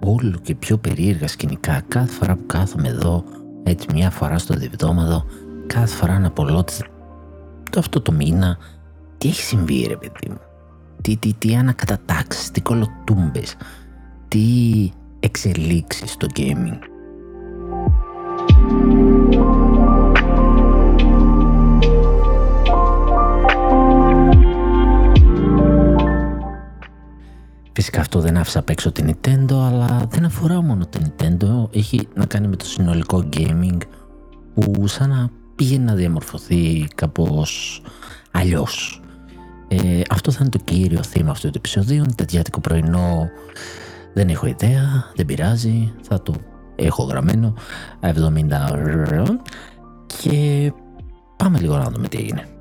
όλο και πιο περίεργα σκηνικά κάθε φορά που κάθομαι εδώ έτσι μια φορά στο διβδόματο κάθε φορά να πω το αυτό το μήνα τι έχει συμβεί ρε παιδί μου; Τι, τι, τι ανακατατάξεις, τι κολοτούμπες τι εξελίξεις στο gaming Φυσικά αυτό δεν άφησα απ' έξω την Nintendo, αλλά δεν αφορά μόνο την Nintendo. Έχει να κάνει με το συνολικό gaming που σαν να πήγε να διαμορφωθεί κάπως αλλιώς. Ε, αυτό θα είναι το κύριο θύμα αυτού του επεισοδίου. Τετιάτικο πρωινό δεν έχω ιδέα, δεν πειράζει, θα το έχω γραμμένο 70 και πάμε λίγο να δούμε τι έγινε.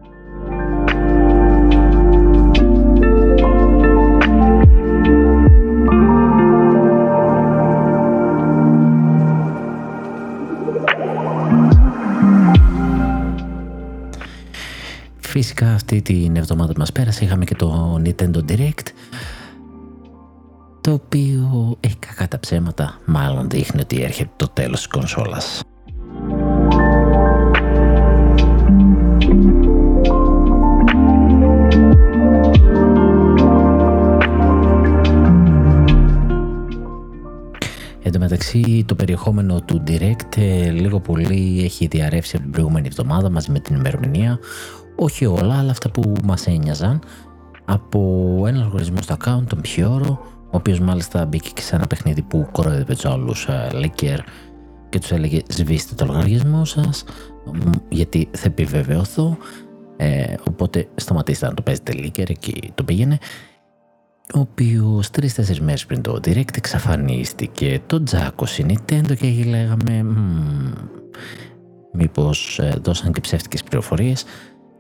Φυσικά αυτή την εβδομάδα που μας πέρασε είχαμε και το Nintendo Direct το οποίο έχει κακά τα ψέματα μάλλον δείχνει ότι έρχεται το τέλος της κονσόλας. Εν τω μεταξύ το περιεχόμενο του Direct ε, λίγο πολύ έχει διαρρεύσει από την προηγούμενη εβδομάδα μαζί με την ημερομηνία όχι όλα, αλλά αυτά που μας ένοιαζαν. Από ένα λογαριασμό στο account, τον Πιόρο, ο οποίος μάλιστα μπήκε και σε ένα παιχνίδι που κοροϊδεύε τους άλλους Λίκερ και τους έλεγε σβήστε το λογαριασμό σας γιατί θα επιβεβαιωθώ ε, οπότε σταματήστε να το παίζετε Λίκερ και το πήγαινε. Ο οποίος τρει-τέσσερι μέρες πριν το direct εξαφανίστηκε. Το Τζάκο Nintendo και λέγαμε μήπως ε, δώσαν και ψεύτικες πληροφορίες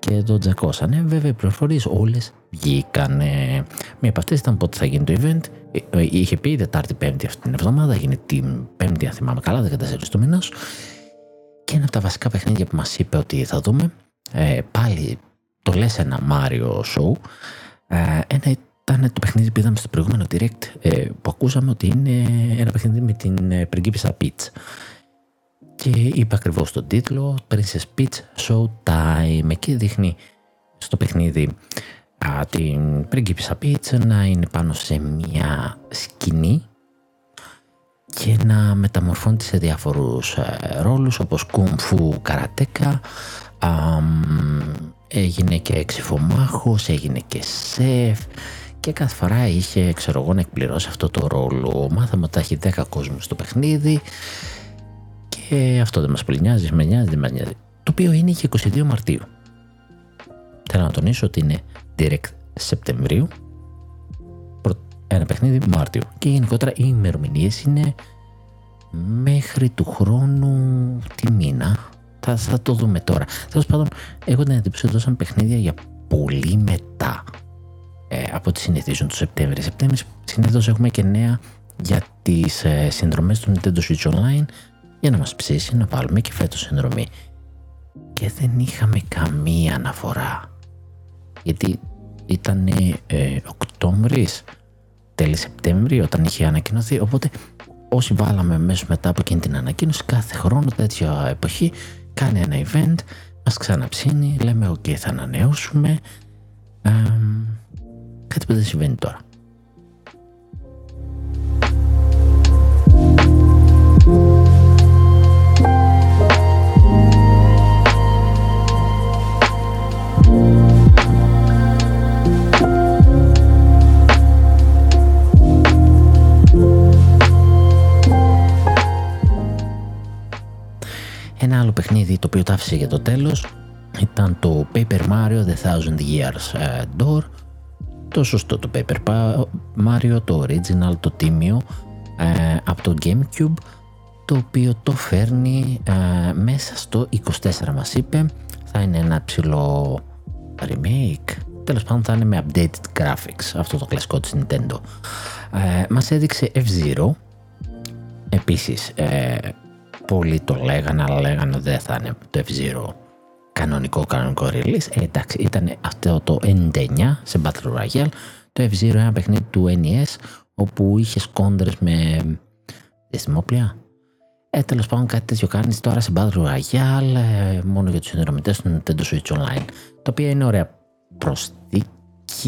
και το τζακώσανε. Βέβαια οι πληροφορίες όλες βγήκαν. Μία από αυτές ήταν πότε θα γίνει το event. Ε, ε, είχε πει Δετάρτη Πέμπτη αυτή την εβδομάδα, έγινε την Πέμπτη, αν θυμάμαι καλά, 14 του μηνό. Και ένα από τα βασικά παιχνίδια που μας είπε ότι θα δούμε, ε, πάλι το λες ένα Mario Show. Ε, ένα ήταν το παιχνίδι που είδαμε στο προηγούμενο direct ε, που ακούσαμε ότι είναι ένα παιχνίδι με την ε, πριγκίπισσα Peach και είπε ακριβώς τον τίτλο Princess Peach Showtime. Και δείχνει στο παιχνίδι α, την πρίγκιπισσα Peach να είναι πάνω σε μια σκηνή και να μεταμορφώνεται σε διάφορους ε, ρόλους όπως κουμφού καρατέκα έγινε και εξυφομάχος, έγινε και σεφ και κάθε φορά είχε ξέρω εγώ να εκπληρώσει αυτό το ρόλο. Μάθαμε ότι θα έχει 10 κόσμους στο παιχνίδι και αυτό δεν μας πολύ νοιάζει, με νοιάζει, δεν μας νοιάζει. Το οποίο είναι και 22 Μαρτίου. Θέλω να τονίσω ότι είναι direct Σεπτεμβρίου, ένα παιχνίδι Μάρτιο. Και γενικότερα οι ημερομηνίες είναι μέχρι του χρόνου τη μήνα. Θα, θα το δούμε τώρα. Τέλος πάντων, έχω την εντύπωση ότι δώσαν παιχνίδια για πολύ μετά ε, από ό,τι συνηθίζουν το Σεπτέμβριο. Σεπτέμβριο συνήθως έχουμε και νέα για τις ε, συνδρομές του Nintendo Switch Online για να μας ψήσει να βάλουμε και φέτος συνδρομή. Και δεν είχαμε καμία αναφορά. Γιατί ήταν ε, Οκτώβρης, τέλη Σεπτέμβρη όταν είχε ανακοινωθεί, οπότε όσοι βάλαμε μέσα μετά από εκείνη την ανακοίνωση κάθε χρόνο τέτοια εποχή κάνει ένα event, μας ξαναψύνει, λέμε ok θα ανανεώσουμε, ε, κάτι που δεν συμβαίνει τώρα. Άλλο παιχνίδι το οποίο το άφησε για το τέλος ήταν το Paper Mario The Thousand Years ε, Door το σωστό το Paper Mario, το original, το τίμιο ε, από το Gamecube το οποίο το φέρνει ε, μέσα στο 24 μας είπε θα είναι ένα ψηλό remake. Τέλος πάντων θα είναι με updated graphics, αυτό το κλασικό της Nintendo. Ε, μας έδειξε F-Zero, επίσης ε, πολλοί το λέγανε, αλλά λέγανε ότι δεν θα είναι το F-Zero κανονικό κανονικό release. Ε, εντάξει, ήταν αυτό το 99 σε Battle Royale, το F-Zero ένα παιχνίδι του NES, όπου είχες κόντρες με διαστημόπλια. Ε, τέλος πάντων κάτι τέτοιο κάνεις τώρα σε Battle Royale, ε, μόνο για τους συνδρομητές του Nintendo Switch Online. Τα οποία είναι ωραία προσθήκη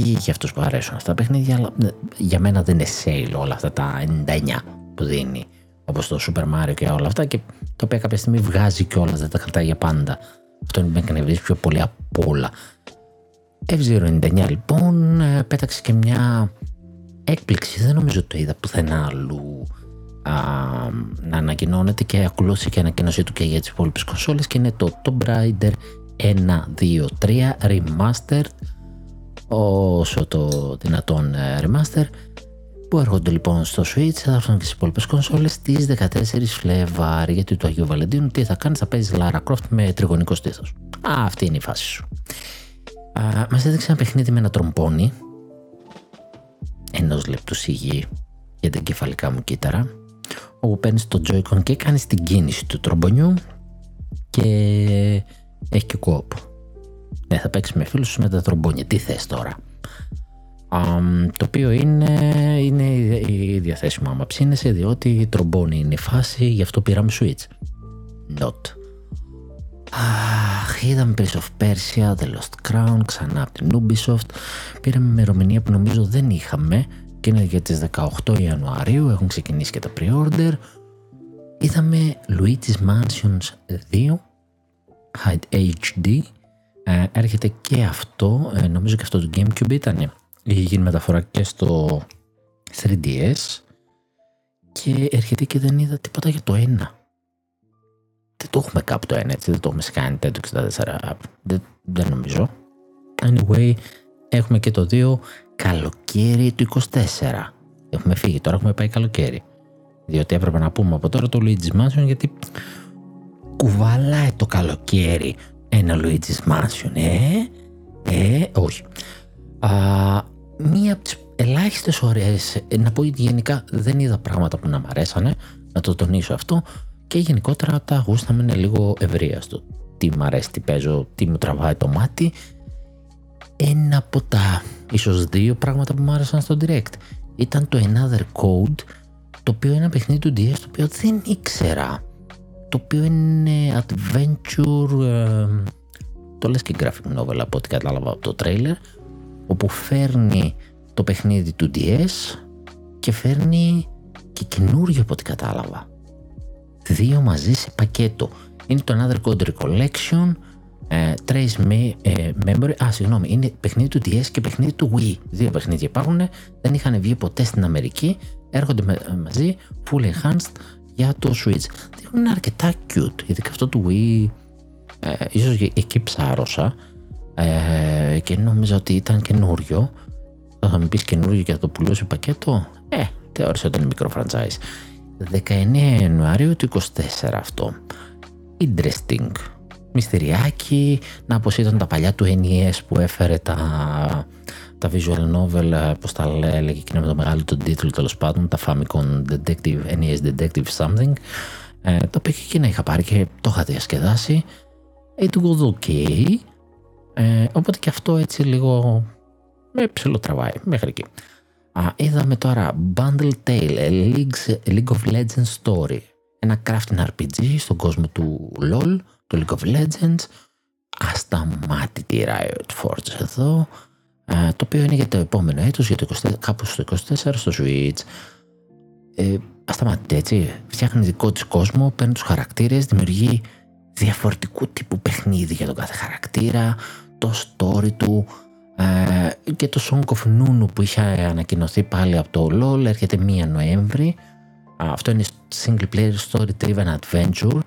για αυτούς που αρέσουν αυτά τα παιχνίδια, αλλά ε, για μένα δεν είναι sale όλα αυτά τα 99 που δίνει. Όπως το Super Mario και όλα αυτά, και το οποίο κάποια στιγμή βγάζει κιόλας, δεν τα κρατάει για πάντα. Αυτό με εκνευρίζει πιο πολύ από όλα. F099 λοιπόν ε, πέταξε και μια έκπληξη, δεν νομίζω το είδα πουθενά αλλού α, να ανακοινώνεται και ακολούθησε και ανακοίνωσή του και για τις υπόλοιπες κονσόλες και είναι το Tomb Raider 1, 2, 3 Remastered όσο το δυνατόν ε, Remaster που έρχονται λοιπόν στο Switch, θα έρθουν και στις υπόλοιπες κονσόλες στις 14 Φλεβάρι. Γιατί το Αγίου Βαλεντίνου τι θα κάνεις, θα παίζεις Lara Croft με τριγωνικό στήθος. Αυτή είναι η φάση σου. Μας έδειξε ένα παιχνίδι με ένα τρομπόνι. Ενός λεπτού σιγή για την κεφαλικά μου κύτταρα. Όπου παίρνεις το Joy-Con και κάνεις την κίνηση του τρομπονιού και έχει και κόπ. Ναι, θα παίξεις με φίλους σου με τα τρομπόνια. Τι θες τώρα; Το οποίο είναι, είναι η διαθέσιμο άμα ψήνεσαι διότι η τρομπόνη είναι η φάση γι' αυτό πήραμε Switch. Not. Αχ, είδαμε Prince of Persia, The Lost Crown, ξανά από την Ubisoft. Πήραμε ημερομηνία που νομίζω δεν είχαμε και είναι για τις 18 Ιανουαρίου, έχουν ξεκινήσει και τα pre-order. Είδαμε Luigi's Mansions 2 Hide HD ε, έρχεται και αυτό, ε, νομίζω και αυτό το Gamecube ήταν έχει γίνει μεταφορά και στο 3DS και έρχεται και δεν είδα τίποτα για το 1. Δεν το έχουμε κάπου το 1 έτσι, δεν το έχουμε σκάνει το 64, δεν, δεν νομίζω. Anyway, έχουμε και το 2 καλοκαίρι του 24. Έχουμε φύγει, τώρα έχουμε πάει καλοκαίρι. Διότι έπρεπε να πούμε από τώρα το Luigi's Mansion γιατί κουβαλάει το καλοκαίρι ένα Luigi's Mansion, ε, ε, όχι. Α, μία από τις ελάχιστες ώρε. Ε, να πω ότι γενικά δεν είδα πράγματα που να μ' αρέσανε, να το τονίσω αυτό. Και γενικότερα τα γούστα με είναι λίγο ευρεία στο τι μ' αρέσει, τι παίζω, τι μου τραβάει το μάτι. Ένα από τα ίσως δύο πράγματα που μου άρεσαν στο direct ήταν το Another Code, το οποίο είναι ένα παιχνίδι του DS, το οποίο δεν ήξερα. Το οποίο είναι adventure, ε, το λες και graphic novel από ό,τι κατάλαβα από το trailer, όπου φέρνει το παιχνίδι του DS και φέρνει και καινούριο από ό,τι κατάλαβα. Δύο μαζί σε πακέτο. Είναι το Another Code Recollection, uh, Trace me, uh, Memory, α, συγγνώμη, είναι παιχνίδι του DS και παιχνίδι του Wii. Δύο παιχνίδια υπάρχουν, δεν είχαν βγει ποτέ στην Αμερική, έρχονται με, μαζί, full enhanced για το Switch. Είναι αρκετά cute, γιατί και αυτό του Wii, ε, ίσως εκεί ψάρωσα, ε, και νόμιζα ότι ήταν καινούριο. Θα μου πεις καινούριο και θα το πουλώσει πακέτο; Ε, θεώρησα ότι είναι μικρό franchise. 19 Ιανουαρίου του 24 αυτό. Interesting. Μυστηριάκι, να πως ήταν τα παλιά του NES που έφερε τα, τα visual novel, ε, πώς τα λέγε εκείνο με το μεγάλο τον τίτλο τέλος πάντων, τα Famicom Detective, NES Detective Something, ε, το οποίο και εκείνα είχα πάρει και το είχα διασκεδάσει. It was okay, ε, οπότε και αυτό έτσι λίγο με ψηλοτραβάει μέχρι εκεί. Α, είδαμε τώρα Bundle Tale, League, League of Legends Story. Ένα crafting RPG στον κόσμο του LOL, του League of Legends. Ασταμάτητη Riot Forge εδώ. Ε, το οποίο είναι για το επόμενο έτος, για το 24, κάπου στο 24 στο Switch. Ε, ασταμάτητη έτσι. Φτιάχνει δικό της κόσμο, παίρνει τους χαρακτήρες, δημιουργεί διαφορετικού τύπου παιχνίδι για τον κάθε χαρακτήρα, το story του ε, και το Song of Nunu που είχε ανακοινωθεί πάλι από το LOL έρχεται 1 Νοέμβρη. Αυτό είναι single player story driven adventure.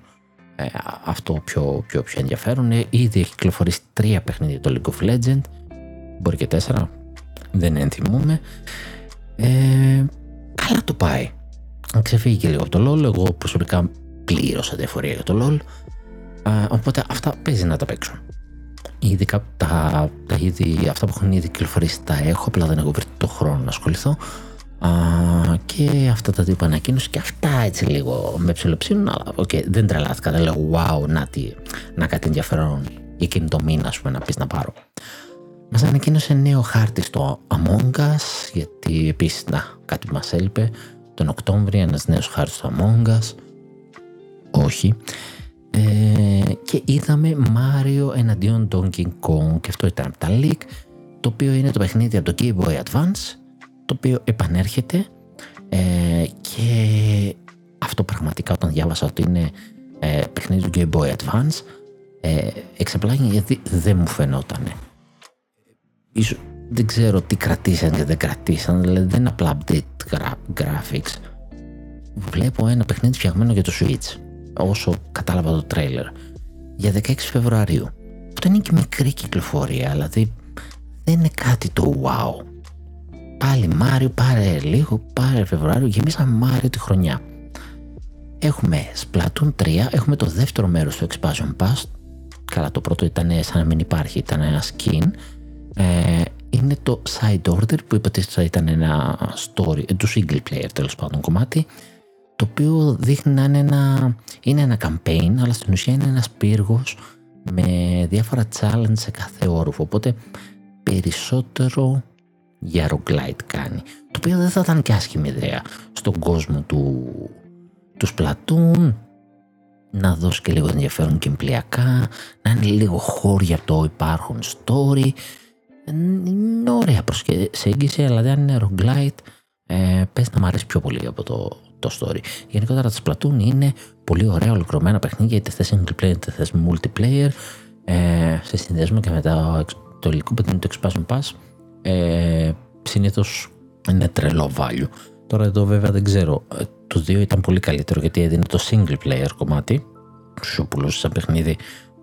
Ε, αυτό πιο, πιο, πιο ενδιαφέρον. Ε, ήδη έχει κυκλοφορήσει τρία παιχνίδια το League of Legends. Μπορεί και τέσσερα δεν ενθυμούμε. Ε, καλά το πάει. Ξεφύγει και λίγο από το LOL. Εγώ προσωπικά πλήρωσα διαφορία για το LOL. Οπότε αυτά παίζει να τα παίξουν ήδη τα, τα, ήδη, αυτά που έχουν ήδη κυκλοφορήσει τα έχω, απλά δεν έχω βρει το χρόνο να ασχοληθώ. Α, και αυτά τα τύπου ανακοίνωση και αυτά έτσι λίγο με ψιλοψύνουν, αλλά okay, δεν τρελάθηκα, δεν λέω wow, να, τι, να κάτι ενδιαφέρον για εκείνη το μήνα, ας πούμε, να πεις να πάρω. Μας ανακοίνωσε νέο χάρτη στο Among Us, γιατί επίσης να, κάτι που μας έλειπε. Τον Οκτώβριο ένας νέος χάρτης στο Among Us. Όχι. Ε, και είδαμε Mario εναντίον Donkey Kong. Και αυτό ήταν από τα leak το οποίο είναι το παιχνίδι από το Game Boy Advance το οποίο επανέρχεται. Ε, και αυτό πραγματικά όταν διάβασα ότι είναι ε, παιχνίδι του Game Boy Advance ε, εξεπλάγει γιατί δεν μου φαινότανε. Ίσως, δεν ξέρω τι κρατήσαν και δεν κρατήσαν, δηλαδή δεν είναι απλά update graphics. Βλέπω ένα παιχνίδι φτιαγμένο για το Switch, όσο κατάλαβα το τρέιλερ, για 16 Φεβρουαρίου. Αυτό είναι και μικρή κυκλοφορία, δηλαδή δεν είναι κάτι το wow. Πάλι Μάριο, πάρε λίγο, πάρε Φεβρουάριο, γεμίσαμε Μάριο τη χρονιά. Έχουμε Splatoon 3, έχουμε το δεύτερο μέρος του Expansion Pass. Καλά, το πρώτο ήταν σαν να μην υπάρχει, ήταν ένα skin ε, είναι το side order που είπατε ότι θα ήταν ένα story, το single player τέλος πάντων κομμάτι το οποίο δείχνει να είναι ένα, είναι ένα campaign αλλά στην ουσία είναι ένας πύργος με διάφορα challenge σε κάθε όροφο οπότε περισσότερο για roguelite κάνει το οποίο δεν θα ήταν και άσχημη ιδέα στον κόσμο του, του Splatoon να δώσει και λίγο ενδιαφέρον και εμπλιακά να είναι λίγο χώρια από το υπάρχον story είναι ωραία προσέγγιση, αλλά δεν είναι roguelite. Ε, πες να μου αρέσει πιο πολύ από το, το story. Γενικότερα τα Splatoon είναι πολύ ωραία ολοκληρωμένα παιχνίδια, είτε θες single player είτε θες multiplayer, ε, σε συνδυασμό και με το, το υλικό που το Expansion Pass, ε, συνήθως είναι τρελό value. Τώρα εδώ βέβαια δεν ξέρω, ε, το 2 ήταν πολύ καλύτερο γιατί έδινε το single player κομμάτι, σου πουλούσε σαν παιχνίδι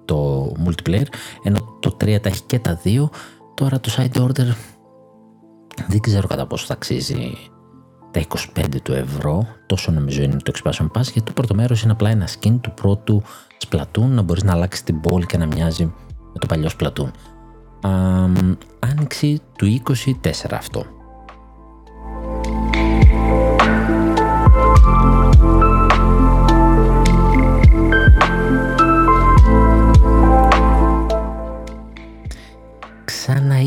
το multiplayer, ενώ το 3 τα έχει και τα δύο, Τώρα το side order δεν ξέρω κατά πόσο θα αξίζει τα 25 του ευρώ, τόσο νομίζω είναι το expansion pass, γιατί το πρώτο μέρος είναι απλά ένα skin του πρώτου Splatoon, να μπορείς να αλλάξεις την πόλη και να μοιάζει με το παλιό Splatoon. άνοιξη του 24 αυτό.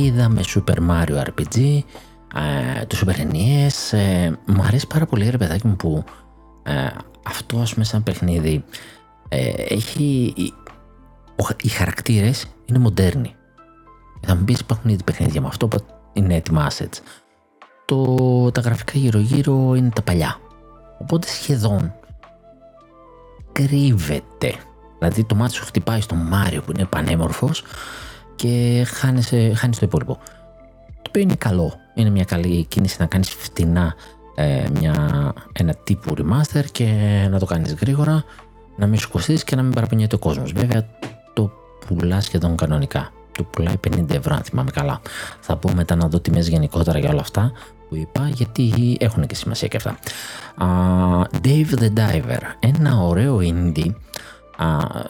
είδαμε Super Mario RPG, ε, το Super NES, ε, μου αρέσει πάρα πολύ ρε παιδάκι μου που ε, αυτό ας πούμε σαν παιχνίδι ε, έχει, οι, οι χαρακτήρες είναι μοντέρνοι. Θα μου πεις υπάρχουν ήδη παιχνίδια με αυτό, είναι έτοιμα assets. Το, τα γραφικά γύρω γύρω είναι τα παλιά. Οπότε σχεδόν κρύβεται. Δηλαδή το μάτι σου χτυπάει στο Μάριο που είναι πανέμορφος και χάνεις, χάνεις το υπόλοιπο. Το οποίο είναι καλό. Είναι μια καλή κίνηση να κάνεις φτηνά ε, μια, ένα τύπου remaster και να το κάνεις γρήγορα, να μην σου κοστίσει και να μην παραπονιέται ο κόσμος. Βέβαια το πουλά σχεδόν κανονικά. Το πουλάει 50 ευρώ αν θυμάμαι καλά. Θα πω μετά να δω τιμές γενικότερα για όλα αυτά που είπα γιατί έχουν και σημασία και αυτά. Uh, Dave the Diver, ένα ωραίο indie uh,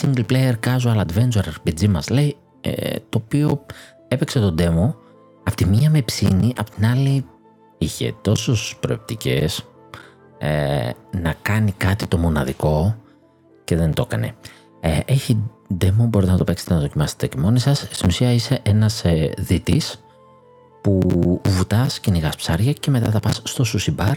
single player casual adventure RPG μας λέει ε, το οποίο έπαιξε το demo από τη μία με ψήνει, από την άλλη είχε τόσους προεπτικές ε, να κάνει κάτι το μοναδικό και δεν το έκανε. Ε, έχει demo, μπορείτε να το παίξετε να δοκιμάσετε και μόνοι σας. Στην ουσία είσαι ένας ε, δίτης που βουτάς, κυνηγάς ψάρια και μετά θα πας στο sushi bar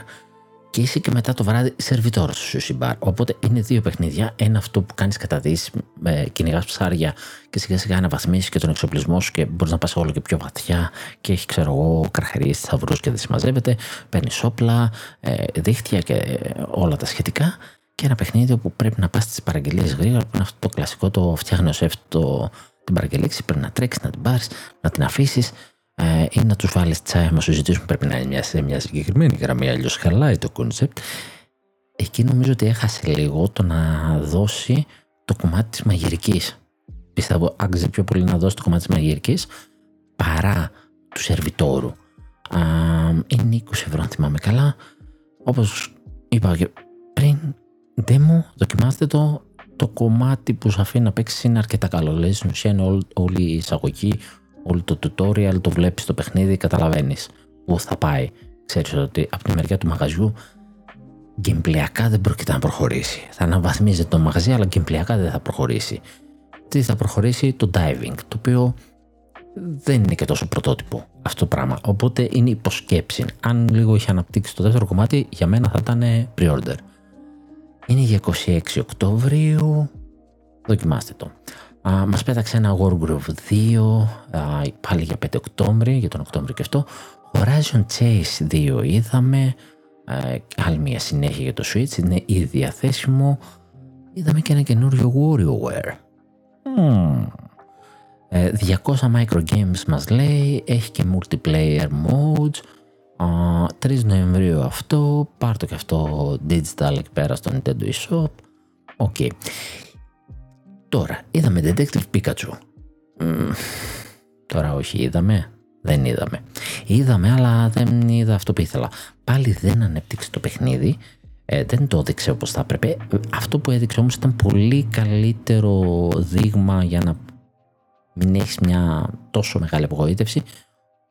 και είσαι και μετά το βράδυ σερβιτόρο στο sushi bar. Οπότε είναι δύο παιχνίδια. Ένα αυτό που κάνεις κατά δύση, ε, κυνηγάς ψάρια και σιγά σιγά αναβαθμίσεις και τον εξοπλισμό σου και μπορείς να πας όλο και πιο βαθιά και έχει, ξέρω εγώ, καρχαρίε, θαυρού και δεν συμμαζεύεται. Παίρνεις όπλα, ε, δίχτυα και όλα τα σχετικά. Και ένα παιχνίδι όπου πρέπει να πας στις παραγγελίες γρήγορα, που είναι αυτό το κλασικό, το φτιάχνεις ως την παραγγελία, πρέπει να τρέξεις, να την πάρεις, να την αφήσεις ε, ή να τους βάλεις τσάι, μα σου ζητήσουν πρέπει να είναι μια, σε μια συγκεκριμένη γραμμή, αλλιώς χαλάει το concept. Εκεί νομίζω ότι έχασε λίγο το να δώσει το κομμάτι της μαγειρικής. Πιστεύω άξιζε πιο πολύ να δώσει το κομμάτι της μαγειρικής παρά του σερβιτόρου. Α, είναι 20 ευρώ, αν θυμάμαι καλά. Όπως είπα και πριν, demo, δοκιμάστε το. το κομμάτι που σου αφήνει να παίξεις είναι αρκετά καλό. Δηλαδή στην ουσία είναι όλη η εισαγωγή, όλο το tutorial, το βλέπεις το παιχνίδι, καταλαβαίνεις πού θα πάει. Ξέρεις ότι από τη μεριά του μαγαζιού γκέμπλιακά δεν πρόκειται να προχωρήσει. Θα αναβαθμίζεται το μαγαζί, αλλά γκέμπλιακά δεν θα προχωρήσει. Τι θα προχωρήσει; Το diving, το οποίο δεν είναι και τόσο πρωτότυπο αυτό το πράγμα. Οπότε είναι υποσκέψη. Αν λίγο είχε αναπτύξει το δεύτερο κομμάτι, για μένα θα ήταν pre-order. Είναι για 26 Οκτωβρίου. Δοκιμάστε το. Α, μας πέταξε ένα Wargroove 2 α, πάλι για 5 Οκτώβρη, για τον Οκτώβριο και αυτό. Horizon Chase 2 είδαμε. Α, άλλη μια συνέχεια για το Switch, είναι ήδη διαθέσιμο. Είδαμε και ένα καινούριο WarioWare. Mm. 200 microgames μας λέει, έχει και multiplayer modes. 3 Νοεμβρίου αυτό, πάρ το και αυτό digital εκεί πέρας στο Nintendo eShop. Οκ. Okay. Τώρα, είδαμε Detective Pikachu. τώρα όχι είδαμε, δεν είδαμε. Είδαμε, αλλά δεν είδα αυτό που ήθελα. Πάλι δεν ανέπτυξε το παιχνίδι, ε, δεν το έδειξε όπως θα έπρεπε. Αυτό που έδειξε όμως ήταν πολύ καλύτερο δείγμα για να μην έχεις μια τόσο μεγάλη απογοήτευση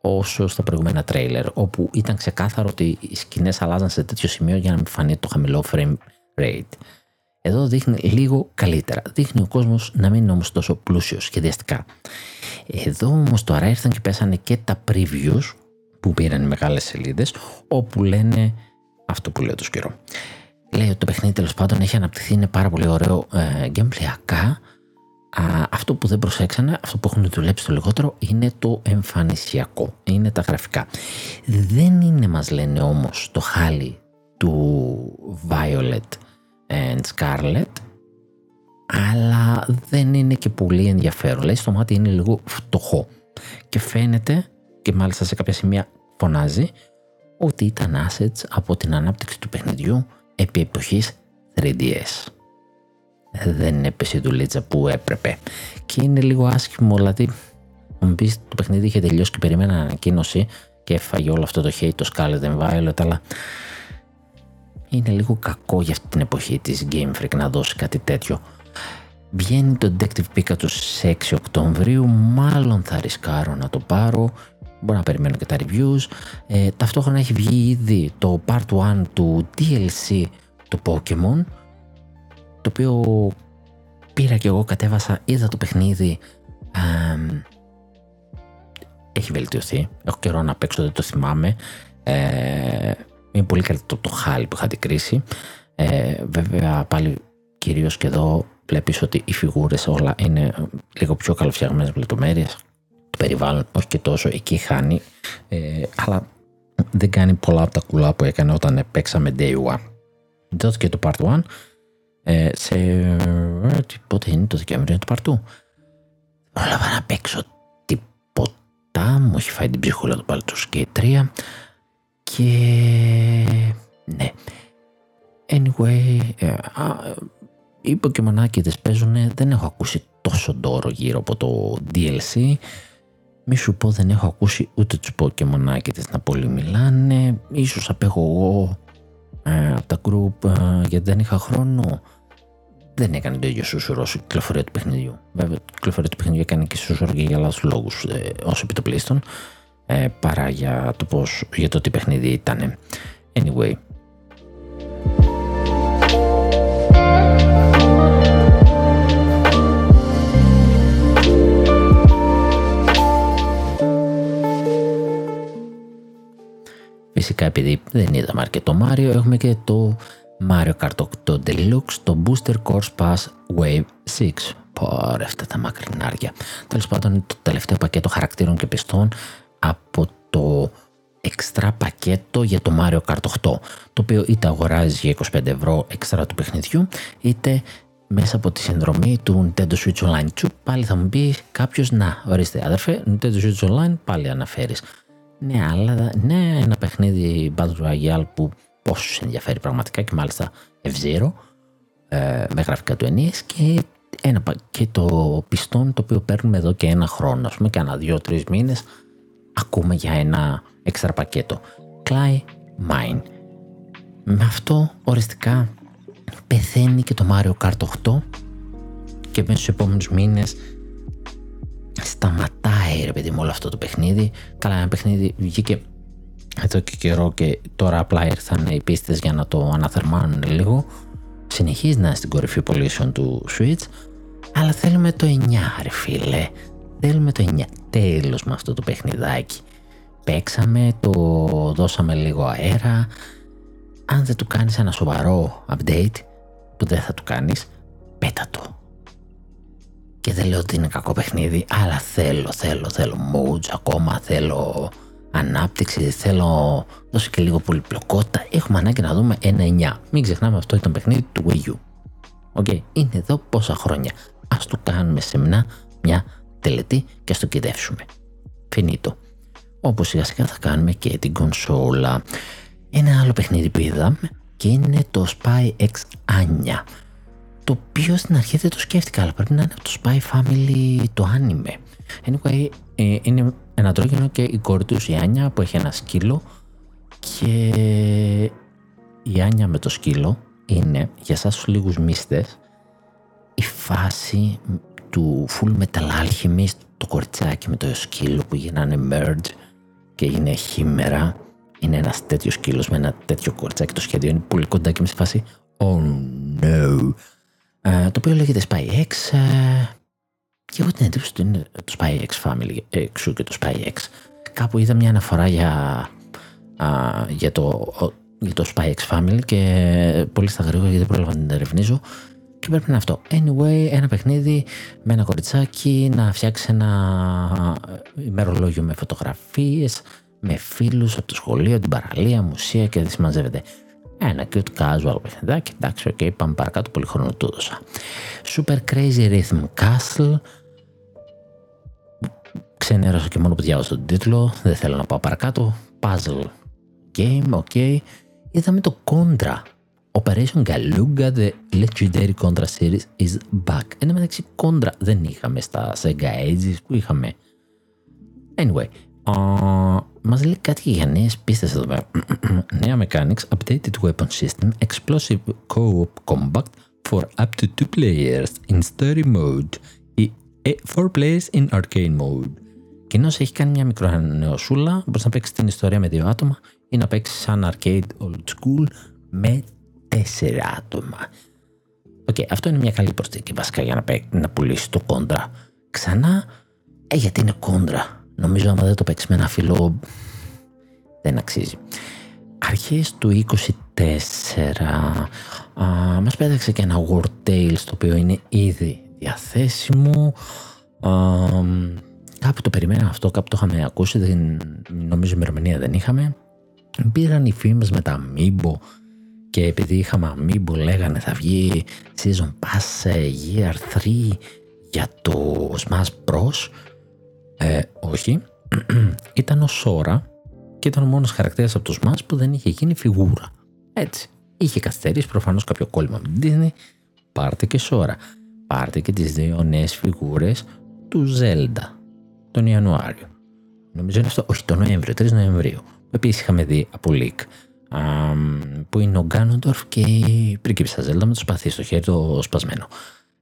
όσο στα προηγούμενα τρέιλερ, όπου ήταν ξεκάθαρο ότι οι σκηνές αλλάζαν σε τέτοιο σημείο για να μην φανεί το χαμηλό frame rate. Εδώ δείχνει λίγο καλύτερα. Δείχνει ο κόσμος να μην είναι όμως τόσο πλούσιος σχεδιαστικά. Εδώ όμως τώρα ήρθαν και πέσανε και τα previews που πήραν οι μεγάλες σελίδες, όπου λένε αυτό που λέω το σκυρό. Λέει ότι το παιχνίδι τέλος πάντων έχει αναπτυχθεί, είναι πάρα πολύ ωραίο ε, Α, αυτό που δεν προσέξανε, αυτό που έχουν δουλέψει το λιγότερο είναι το εμφανισιακό, είναι τα γραφικά. Δεν είναι μας λένε όμως το χάλι του Violet and Scarlet, αλλά δεν είναι και πολύ ενδιαφέρον. Λέει στο μάτι είναι λίγο φτωχό και φαίνεται και μάλιστα σε κάποια σημεία φωνάζει ότι ήταν assets από την ανάπτυξη του παιχνιδιού επί εποχής 3DS δεν έπεσε η δουλίτσα που έπρεπε. Και είναι λίγο άσχημο, δηλαδή, μου πεις το παιχνίδι είχε τελειώσει και περιμένα ανακοίνωση και έφαγε όλο αυτό το hate το Scarlet and Violet, αλλά είναι λίγο κακό για αυτή την εποχή της Game Freak να δώσει κάτι τέτοιο. Βγαίνει το Detective Pikachu σε 6 Οκτωβρίου, μάλλον θα ρισκάρω να το πάρω, μπορώ να περιμένω και τα reviews. Ε, ταυτόχρονα έχει βγει ήδη το Part 1 του DLC του Pokemon, το οποίο πήρα και εγώ, κατέβασα, είδα το παιχνίδι. έχει βελτιωθεί. Έχω καιρό να παίξω, δεν το θυμάμαι. Ε, είναι πολύ καλύτερο το, χάλι που είχα την κρίση. Ε, βέβαια πάλι κυρίως και εδώ βλέπεις ότι οι φιγούρες όλα είναι λίγο πιο καλοφτιαγμένες με λεπτομέρειες. Το περιβάλλον όχι και τόσο, εκεί χάνει. Ε, αλλά δεν κάνει πολλά από τα κουλά που έκανε όταν παίξαμε Day One. και το Part 1 ε, σε. Ε, πότε είναι το Δεκέμβριο του Παρτού. Πρόλαβα να παίξω τίποτα. Μου έχει φάει την ψυχούλα του Baldur's και 3. Και. Ναι. Anyway, ε, α, οι Pokemon παίζουν, δεν έχω ακούσει τόσο ντόρο γύρω από το DLC. Μη σου πω δεν έχω ακούσει ούτε τους Pokemon να πολύ μιλάνε. Ίσως απέχω εγώ ε, από τα group ε, γιατί δεν είχα χρόνο δεν έκανε το ίδιο σούσουρο όσο η κυκλοφορία του παιχνιδιού. Βέβαια, η κυκλοφορία του παιχνιδιού έκανε και σούσουρο και για λάθο λόγους ε, ως επιτοπλίστων ε, παρά για το, πώς, για το τι παιχνίδι ήταν. Anyway. Φυσικά επειδή δεν είδαμε αρκετό Μάριο έχουμε και το Mario Kart 8 Deluxe, το Booster Course Pass Wave 6. Πόρε αυτά τα μακρινάρια. Τέλος πάντων, είναι το τελευταίο πακέτο χαρακτήρων και πιστών από το εξτρά πακέτο για το Mario Kart 8, το οποίο είτε αγοράζει για 25 ευρώ εξτρά του παιχνιδιού, είτε μέσα από τη συνδρομή του Nintendo Switch Online. Τσου, πάλι θα μου πει κάποιος, να, ορίστε, αδερφέ, Nintendo Switch Online, πάλι αναφέρεις. Ναι, αλλά ναι, ένα παιχνίδι Battle Royale που πόσους ενδιαφέρει πραγματικά και μάλιστα F0 ε, με γραφικά του NES και ένα πακέτο πιστών το οποίο παίρνουμε εδώ και ένα χρόνο ας πούμε και ένα δύο-τρεις μήνες ακούμε για ένα έξτρα πακέτο Clay Mine με αυτό οριστικά πεθαίνει και το Mario Kart 8 και μέσα στους επόμενους μήνες σταματάει ρε παιδί μου όλο αυτό το παιχνίδι. Καλά, ένα παιχνίδι βγήκε εδώ και καιρό και τώρα απλά ήρθαν οι πίστες για να το αναθερμάνουν λίγο. Συνεχίζει να είναι στην κορυφή πωλήσεων του Switch, αλλά θέλουμε το 9 ρε φίλε. Θέλουμε το 9. Τέλος με αυτό το παιχνιδάκι. Παίξαμε, το δώσαμε λίγο αέρα. Αν δεν του κάνεις ένα σοβαρό update, που δεν θα του κάνεις, πέτα το. Και δεν λέω ότι είναι κακό παιχνίδι, αλλά θέλω, θέλω, θέλω modes ακόμα, θέλω ανάπτυξη, θέλω δώσει και λίγο πολυπλοκότητα. Έχουμε ανάγκη να δούμε ένα 9. Μην ξεχνάμε αυτό ήταν παιχνίδι του Wii U. Okay. Είναι εδώ πόσα χρόνια. Ας του κάνουμε σεμνά μια τελετή και ας το κυδεύσουμε. Φινίτο. Όπως σιγά σιγά θα κάνουμε και την κονσόλα. Ένα άλλο παιχνίδι που είδαμε και είναι το Spy X Anya. Το οποίο στην αρχή δεν το σκέφτηκα, αλλά πρέπει να είναι το Spy Family το anime. Anyway, ε, είναι ένα αντρόγινο και η κόρη τους η Άνια που έχει ένα σκύλο και η Άνια με το σκύλο είναι για εσάς τους λίγους μίστες η φάση του Full Metal Alchemist το κοριτσάκι με το σκύλο που γίνανε merge και είναι χήμερα. Είναι ένας τέτοιος σκύλος με ένα τέτοιο κοριτσάκι το σχέδιο είναι πολύ κοντά και με σε φάση oh no ε, το οποίο λέγεται Spy X ε, και έχω την εντύπωση ότι είναι το Spy X Family εξού και το Spy X. Κάπου είδα μια αναφορά για, α, για, το, για το Spy X Family και πολύ στα γρήγορα γιατί δεν πρόλαβα να την ερευνήσω και πρέπει να είναι αυτό. Anyway, ένα παιχνίδι με ένα κοριτσάκι να φτιάξει ένα ημερολόγιο με φωτογραφίες, με φίλους από το σχολείο, την παραλία, μουσεία και δεν συμμαζεύεται. Ένα cute casual παιχνιδάκι, εντάξει, οκ, okay, πάμε παρακάτω, πολύ χρόνο του έδωσα. Super Crazy Rhythm Castle, ξενέρωσα και μόνο που διάβασα τον τίτλο, δεν θέλω να πάω παρακάτω. Puzzle game, ok. Είδαμε το Contra. Operation Galuga, the legendary Contra series is back. Εν τω μεταξύ Contra δεν είχαμε στα Sega Ages που είχαμε. Anyway, uh, μας λέει κάτι για νέες πίστες εδώ πέρα. Νέα mechanics, updated weapon system, explosive co-op combat for up to two players in story mode, four players in arcade mode. Κοινώ έχει κάνει μια μικρονεοσούλα. Μπορεί να παίξει την ιστορία με δύο άτομα ή να παίξει σαν arcade old school με τέσσερα άτομα. Οκ, okay, αυτό είναι μια καλή προσθήκη βασικά για να, παίξει, να πουλήσει το Contra. Ξανά, ε, γιατί είναι Contra. Νομίζω άμα δεν το παίξεις με ένα φίλο δεν αξίζει. Αρχές του 24 α, μας πέταξε και ένα WarTales το οποίο είναι ήδη διαθέσιμο. Α, Κάπου το περιμέναμε αυτό, κάπου το είχαμε ακούσει, δεν, νομίζω ημερομηνία δεν είχαμε. Πήραν οι φήμες με τα Amiibo και επειδή είχαμε Amiibo λέγανε θα βγει Season Pass Year 3 για το Smash Bros. Ε, όχι, ήταν ο Sora και ήταν ο μόνος χαρακτήρας από το Smash που δεν είχε γίνει φιγούρα. Έτσι. Είχε καθυστερήσει προφανώς κάποιο κόλλημα με την Disney. Πάρτε και Sora. Πάρτε και τις δύο νέες φιγούρες του Zelda τον Ιανουάριο. Νομίζω είναι αυτό, όχι τον Νοέμβριο, 3 Νοεμβρίου. Επίσης είχαμε δει από leak που είναι ο Γκάνοντορφ και η πρίγκιψα Ζέλτα με το σπαθί στο χέρι το σπασμένο.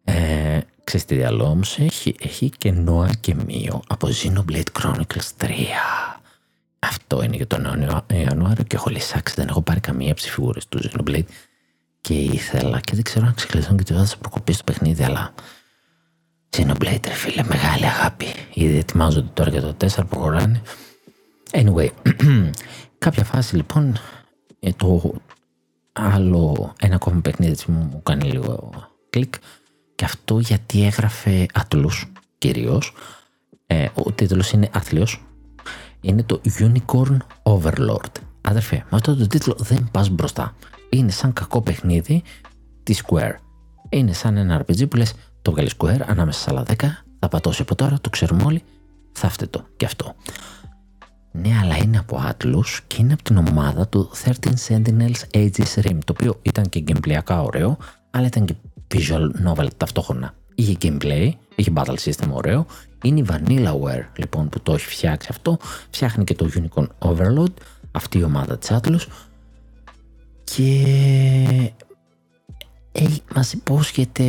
Ε, ξέρεις τι άλλο όμως έχει, έχει και Νόα και Μίο από Xenoblade Chronicles 3. Αυτό είναι για τον Ιανουάριο και έχω λυσάξει, δεν έχω πάρει καμία από τις φιγούρες του Xenoblade και ήθελα και δεν ξέρω αν ξεκλειδώνω και τη θα προκοπεί στο παιχνίδι αλλά Xenoblade, ρε φίλε, μεγάλη αγάπη. Ήδη ετοιμάζονται τώρα για το 4 που προχωράνε. Anyway, κάποια φάση λοιπόν ε, το άλλο ένα ακόμα παιχνίδι μου, μου κάνει λίγο κλικ. Και αυτό γιατί έγραφε άτλους κυρίως. Ε, ο τίτλος είναι άθλιος. Είναι το Unicorn Overlord. Αδερφέ με αυτό το τίτλο δεν πας μπροστά. Είναι σαν κακό παιχνίδι τη Square. Είναι σαν ένα RPG που λες το βγάλεις Square ανάμεσα σε άλλα 10, θα πατώσει από τώρα, το ξέρουμε όλοι, θα το και αυτό. Ναι, αλλά είναι από Atlus και είναι από την ομάδα του 13 Sentinels Aegis Rim, το οποίο ήταν και gameplayακά ωραίο, αλλά ήταν και visual novel ταυτόχρονα. Είχε gameplay, είχε battle system ωραίο, είναι η Vanillaware λοιπόν που το έχει φτιάξει αυτό, φτιάχνει και το Unicorn Overload, αυτή η ομάδα της Atlus και ε, μας υπόσχεται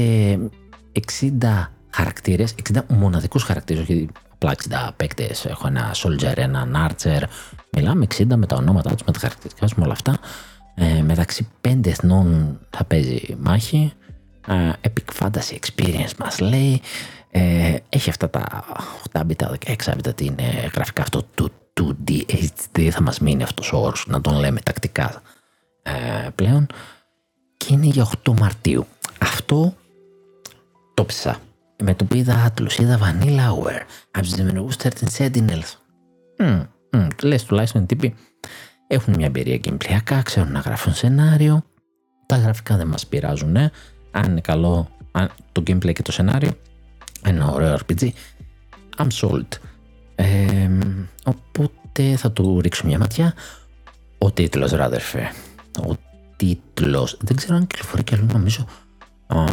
60 χαρακτήρες, 60 μοναδικούς χαρακτήρες, όχι απλά 60 παίκτες, έχω ένα soldier, ένα archer, μιλάμε 60 με τα ονόματά τους, με τα χαρακτηριστικά τους, με όλα αυτά. Ε, μεταξύ πέντε εθνών θα παίζει μάχη. Ε, Epic Fantasy Experience μας λέει. Ε, έχει αυτά τα 8 bit, 16 bit, τι είναι γραφικά αυτό του 2D HD, θα μας μείνει αυτός ο όρος, να τον λέμε τακτικά ε, πλέον. Και είναι για 8 Μαρτίου. Αυτό το ψήσα. Με το που είδα Atlas, είδα Vanilla Hour από τους δημιουργούς 13 Sentinels. Mm, mm, λες τουλάχιστον οι τύποι έχουν μια εμπειρία gameplay, ξέρουν να γράφουν σενάριο. Τα γραφικά δεν μας πειράζουν, ε. αν είναι καλό αν, το gameplay και το σενάριο. Ένα ωραίο RPG. I'm sold. Ε, οπότε θα του ρίξω μια ματιά. Ο τίτλος, ράδερφε. Ο τίτλος. Δεν ξέρω αν κυκλοφορεί κι άλλο, νομίζω α,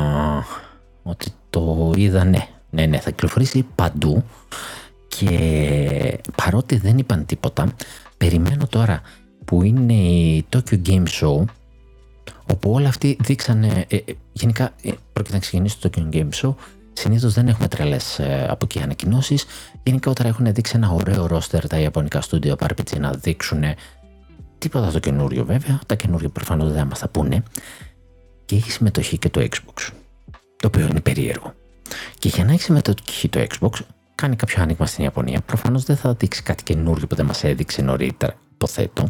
ότι το είδα, ναι. Ναι, ναι, θα κυκλοφορήσει παντού και παρότι δεν είπαν τίποτα, περιμένω τώρα που είναι η Tokyo Game Show όπου όλα αυτοί δείξανε, ε, ε, γενικά ε, πρόκειται να ξεκινήσει το Tokyo Game Show Συνήθως δεν έχουμε τρελές ε, από εκεί ανακοινώσεις. Γενικότερα έχουν δείξει ένα ωραίο ρόστερ τα ιαπωνικά στούντιο RPG να δείξουν τίποτα το καινούριο βέβαια. Τα καινούργια προφανώς δεν μας τα πούνε. Και έχει συμμετοχή και το Xbox. Το οποίο είναι περίεργο. Και για να έχεις συμμετοχή το Xbox, κάνει κάποιο άνοιγμα στην Ιαπωνία. Προφανώς δεν θα δείξει κάτι καινούριο που δεν μας έδειξε νωρίτερα υποθέτω,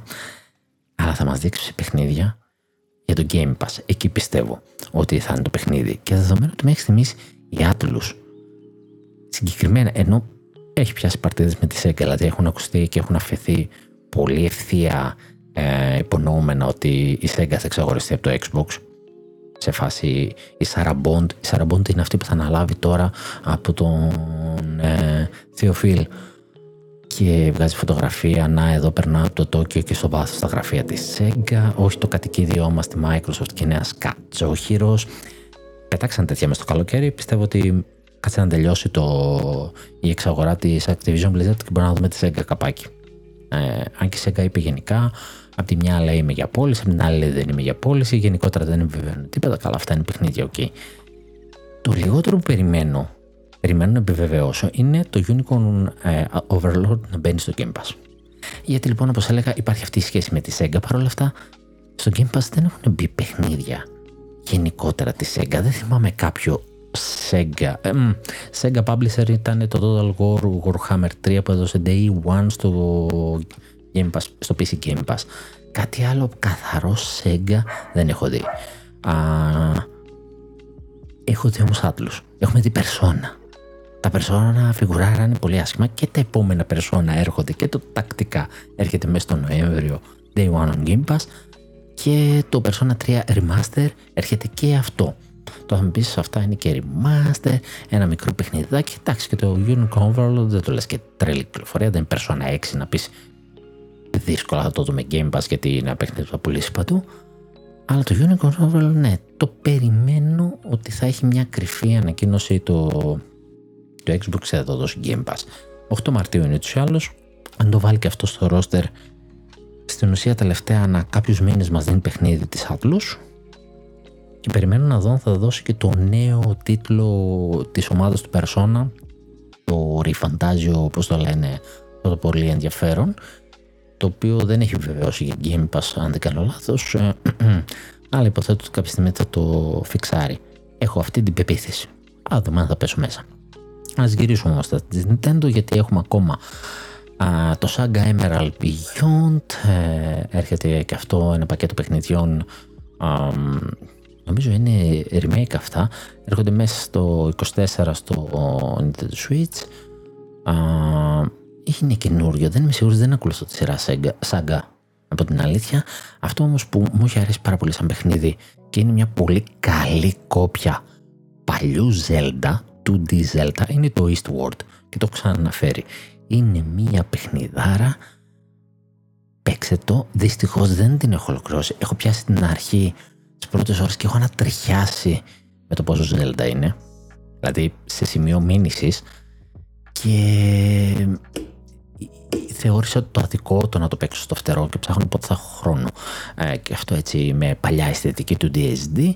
αλλά θα μας δείξει παιχνίδια για το Game Pass. Εκεί πιστεύω ότι θα είναι το παιχνίδι. Και δεδομένου ότι μέχρι στιγμής οι Atlus συγκεκριμένα, ενώ έχει πιάσει παρτίδες με τη Sega, δηλαδή έχουν ακουστεί και έχουν αφαιθεί πολύ ευθεία ε, υπονοούμενα ότι η Sega θα εξαγοριστεί από το Xbox σε φάση η Sarah Bond. Η Sarah Bond είναι αυτή που θα αναλάβει τώρα από τον ε, Θεοφίλ και βγάζει φωτογραφία. Να, εδώ περνάω από το Τόκιο και στο βάθος τα γραφεία της Sega. Όχι το κατοικίδιό μας στη Microsoft και νέα Κατσόχυρο. Πετάξαν τέτοια μες στο καλοκαίρι. Πιστεύω ότι κάτσε να τελειώσει το... η εξαγορά της Activision Blizzard και μπορούμε να δούμε τη Sega καπάκι. Ε, αν και η Sega είπε γενικά, από τη μια λέει είμαι για πώληση, από την άλλη λέει δεν είμαι για πώληση. Γενικότερα δεν επιβεβαιώνει τίποτα. Καλά, αυτά είναι παιχνίδια, ok. Το λιγότερο που περιμένω περιμένω να επιβεβαιώσω είναι το Unicorn ε, Overlord να μπαίνει στο Game Pass. Γιατί λοιπόν, όπως έλεγα, υπάρχει αυτή η σχέση με τη Sega. Παρ' όλα αυτά, στο Game Pass δεν έχουν μπει παιχνίδια γενικότερα τη Sega. Δεν θυμάμαι κάποιο Sega. Ε, Sega Publisher ήταν το Total War Warhammer 3 που έδωσε Day One στο, Game Pass, στο PC Game Pass. Κάτι άλλο καθαρό Sega δεν έχω δει. Α, έχω δει όμως άτλους. Έχουμε δει Persona τα περσόνα φιγουράρα είναι πολύ άσχημα και τα επόμενα περσόνα έρχονται και το τακτικά έρχεται μέσα στο Νοέμβριο Day One on Game Pass και το Persona 3 Remaster έρχεται και αυτό. Το θα μου πεις αυτά είναι και Remaster, ένα μικρό παιχνιδάκι, εντάξει και το Unicorn Overlord δεν το λες και τρελή κυκλοφορία, δεν είναι Persona 6 να πεις δύσκολα θα το δούμε Game Pass γιατί είναι ένα παιχνίδι που θα πουλήσει παντού. Αλλά το Unicorn Overlord ναι, το περιμένω ότι θα έχει μια κρυφή ανακοίνωση το το Xbox θα το δώσει Game Pass. 8 Μαρτίου είναι του άλλου. Αν το βάλει και αυτό στο roster, στην ουσία τελευταία ανά κάποιους μήνες μας δίνει παιχνίδι της Atlus. Και περιμένω να δω αν θα δώσει και το νέο τίτλο της ομάδας του Persona. Το Refantasio, όπως το λένε, το πολύ ενδιαφέρον. Το οποίο δεν έχει βεβαιώσει για Game Pass, αν δεν κάνω λάθος. αλλά υποθέτω ότι κάποια στιγμή θα το φιξάρει. Έχω αυτή την πεποίθηση. Α, δούμε αν θα πέσω μέσα. Ας γυρίσουμε όμως στα Nintendo γιατί έχουμε ακόμα α, το Saga Emerald Beyond ε, έρχεται και αυτό ένα πακέτο παιχνιδιών α, νομίζω είναι remake αυτά έρχονται μέσα στο 24 στο Nintendo Switch α, είναι καινούριο δεν είμαι σίγουρος δεν ακολουθώ τη σειρά Saga από την αλήθεια αυτό όμως που μου έχει αρέσει πάρα πολύ σαν παιχνίδι και είναι μια πολύ καλή κόπια παλιού Zelda 2D Zelda είναι το Eastward και το ξαναφέρει. Είναι μία παιχνιδάρα. Παίξε το. Δυστυχώς δεν την έχω ολοκληρώσει. Έχω πιάσει την αρχή τις πρώτες ώρες και έχω ανατριχιάσει με το πόσο Zelda είναι. Δηλαδή σε σημείο μήνυσης. Και θεώρησα το αδικό το να το παίξω στο φτερό και ψάχνω πότε θα έχω χρόνο. Ε, και αυτό έτσι με παλιά αισθητική του DSD.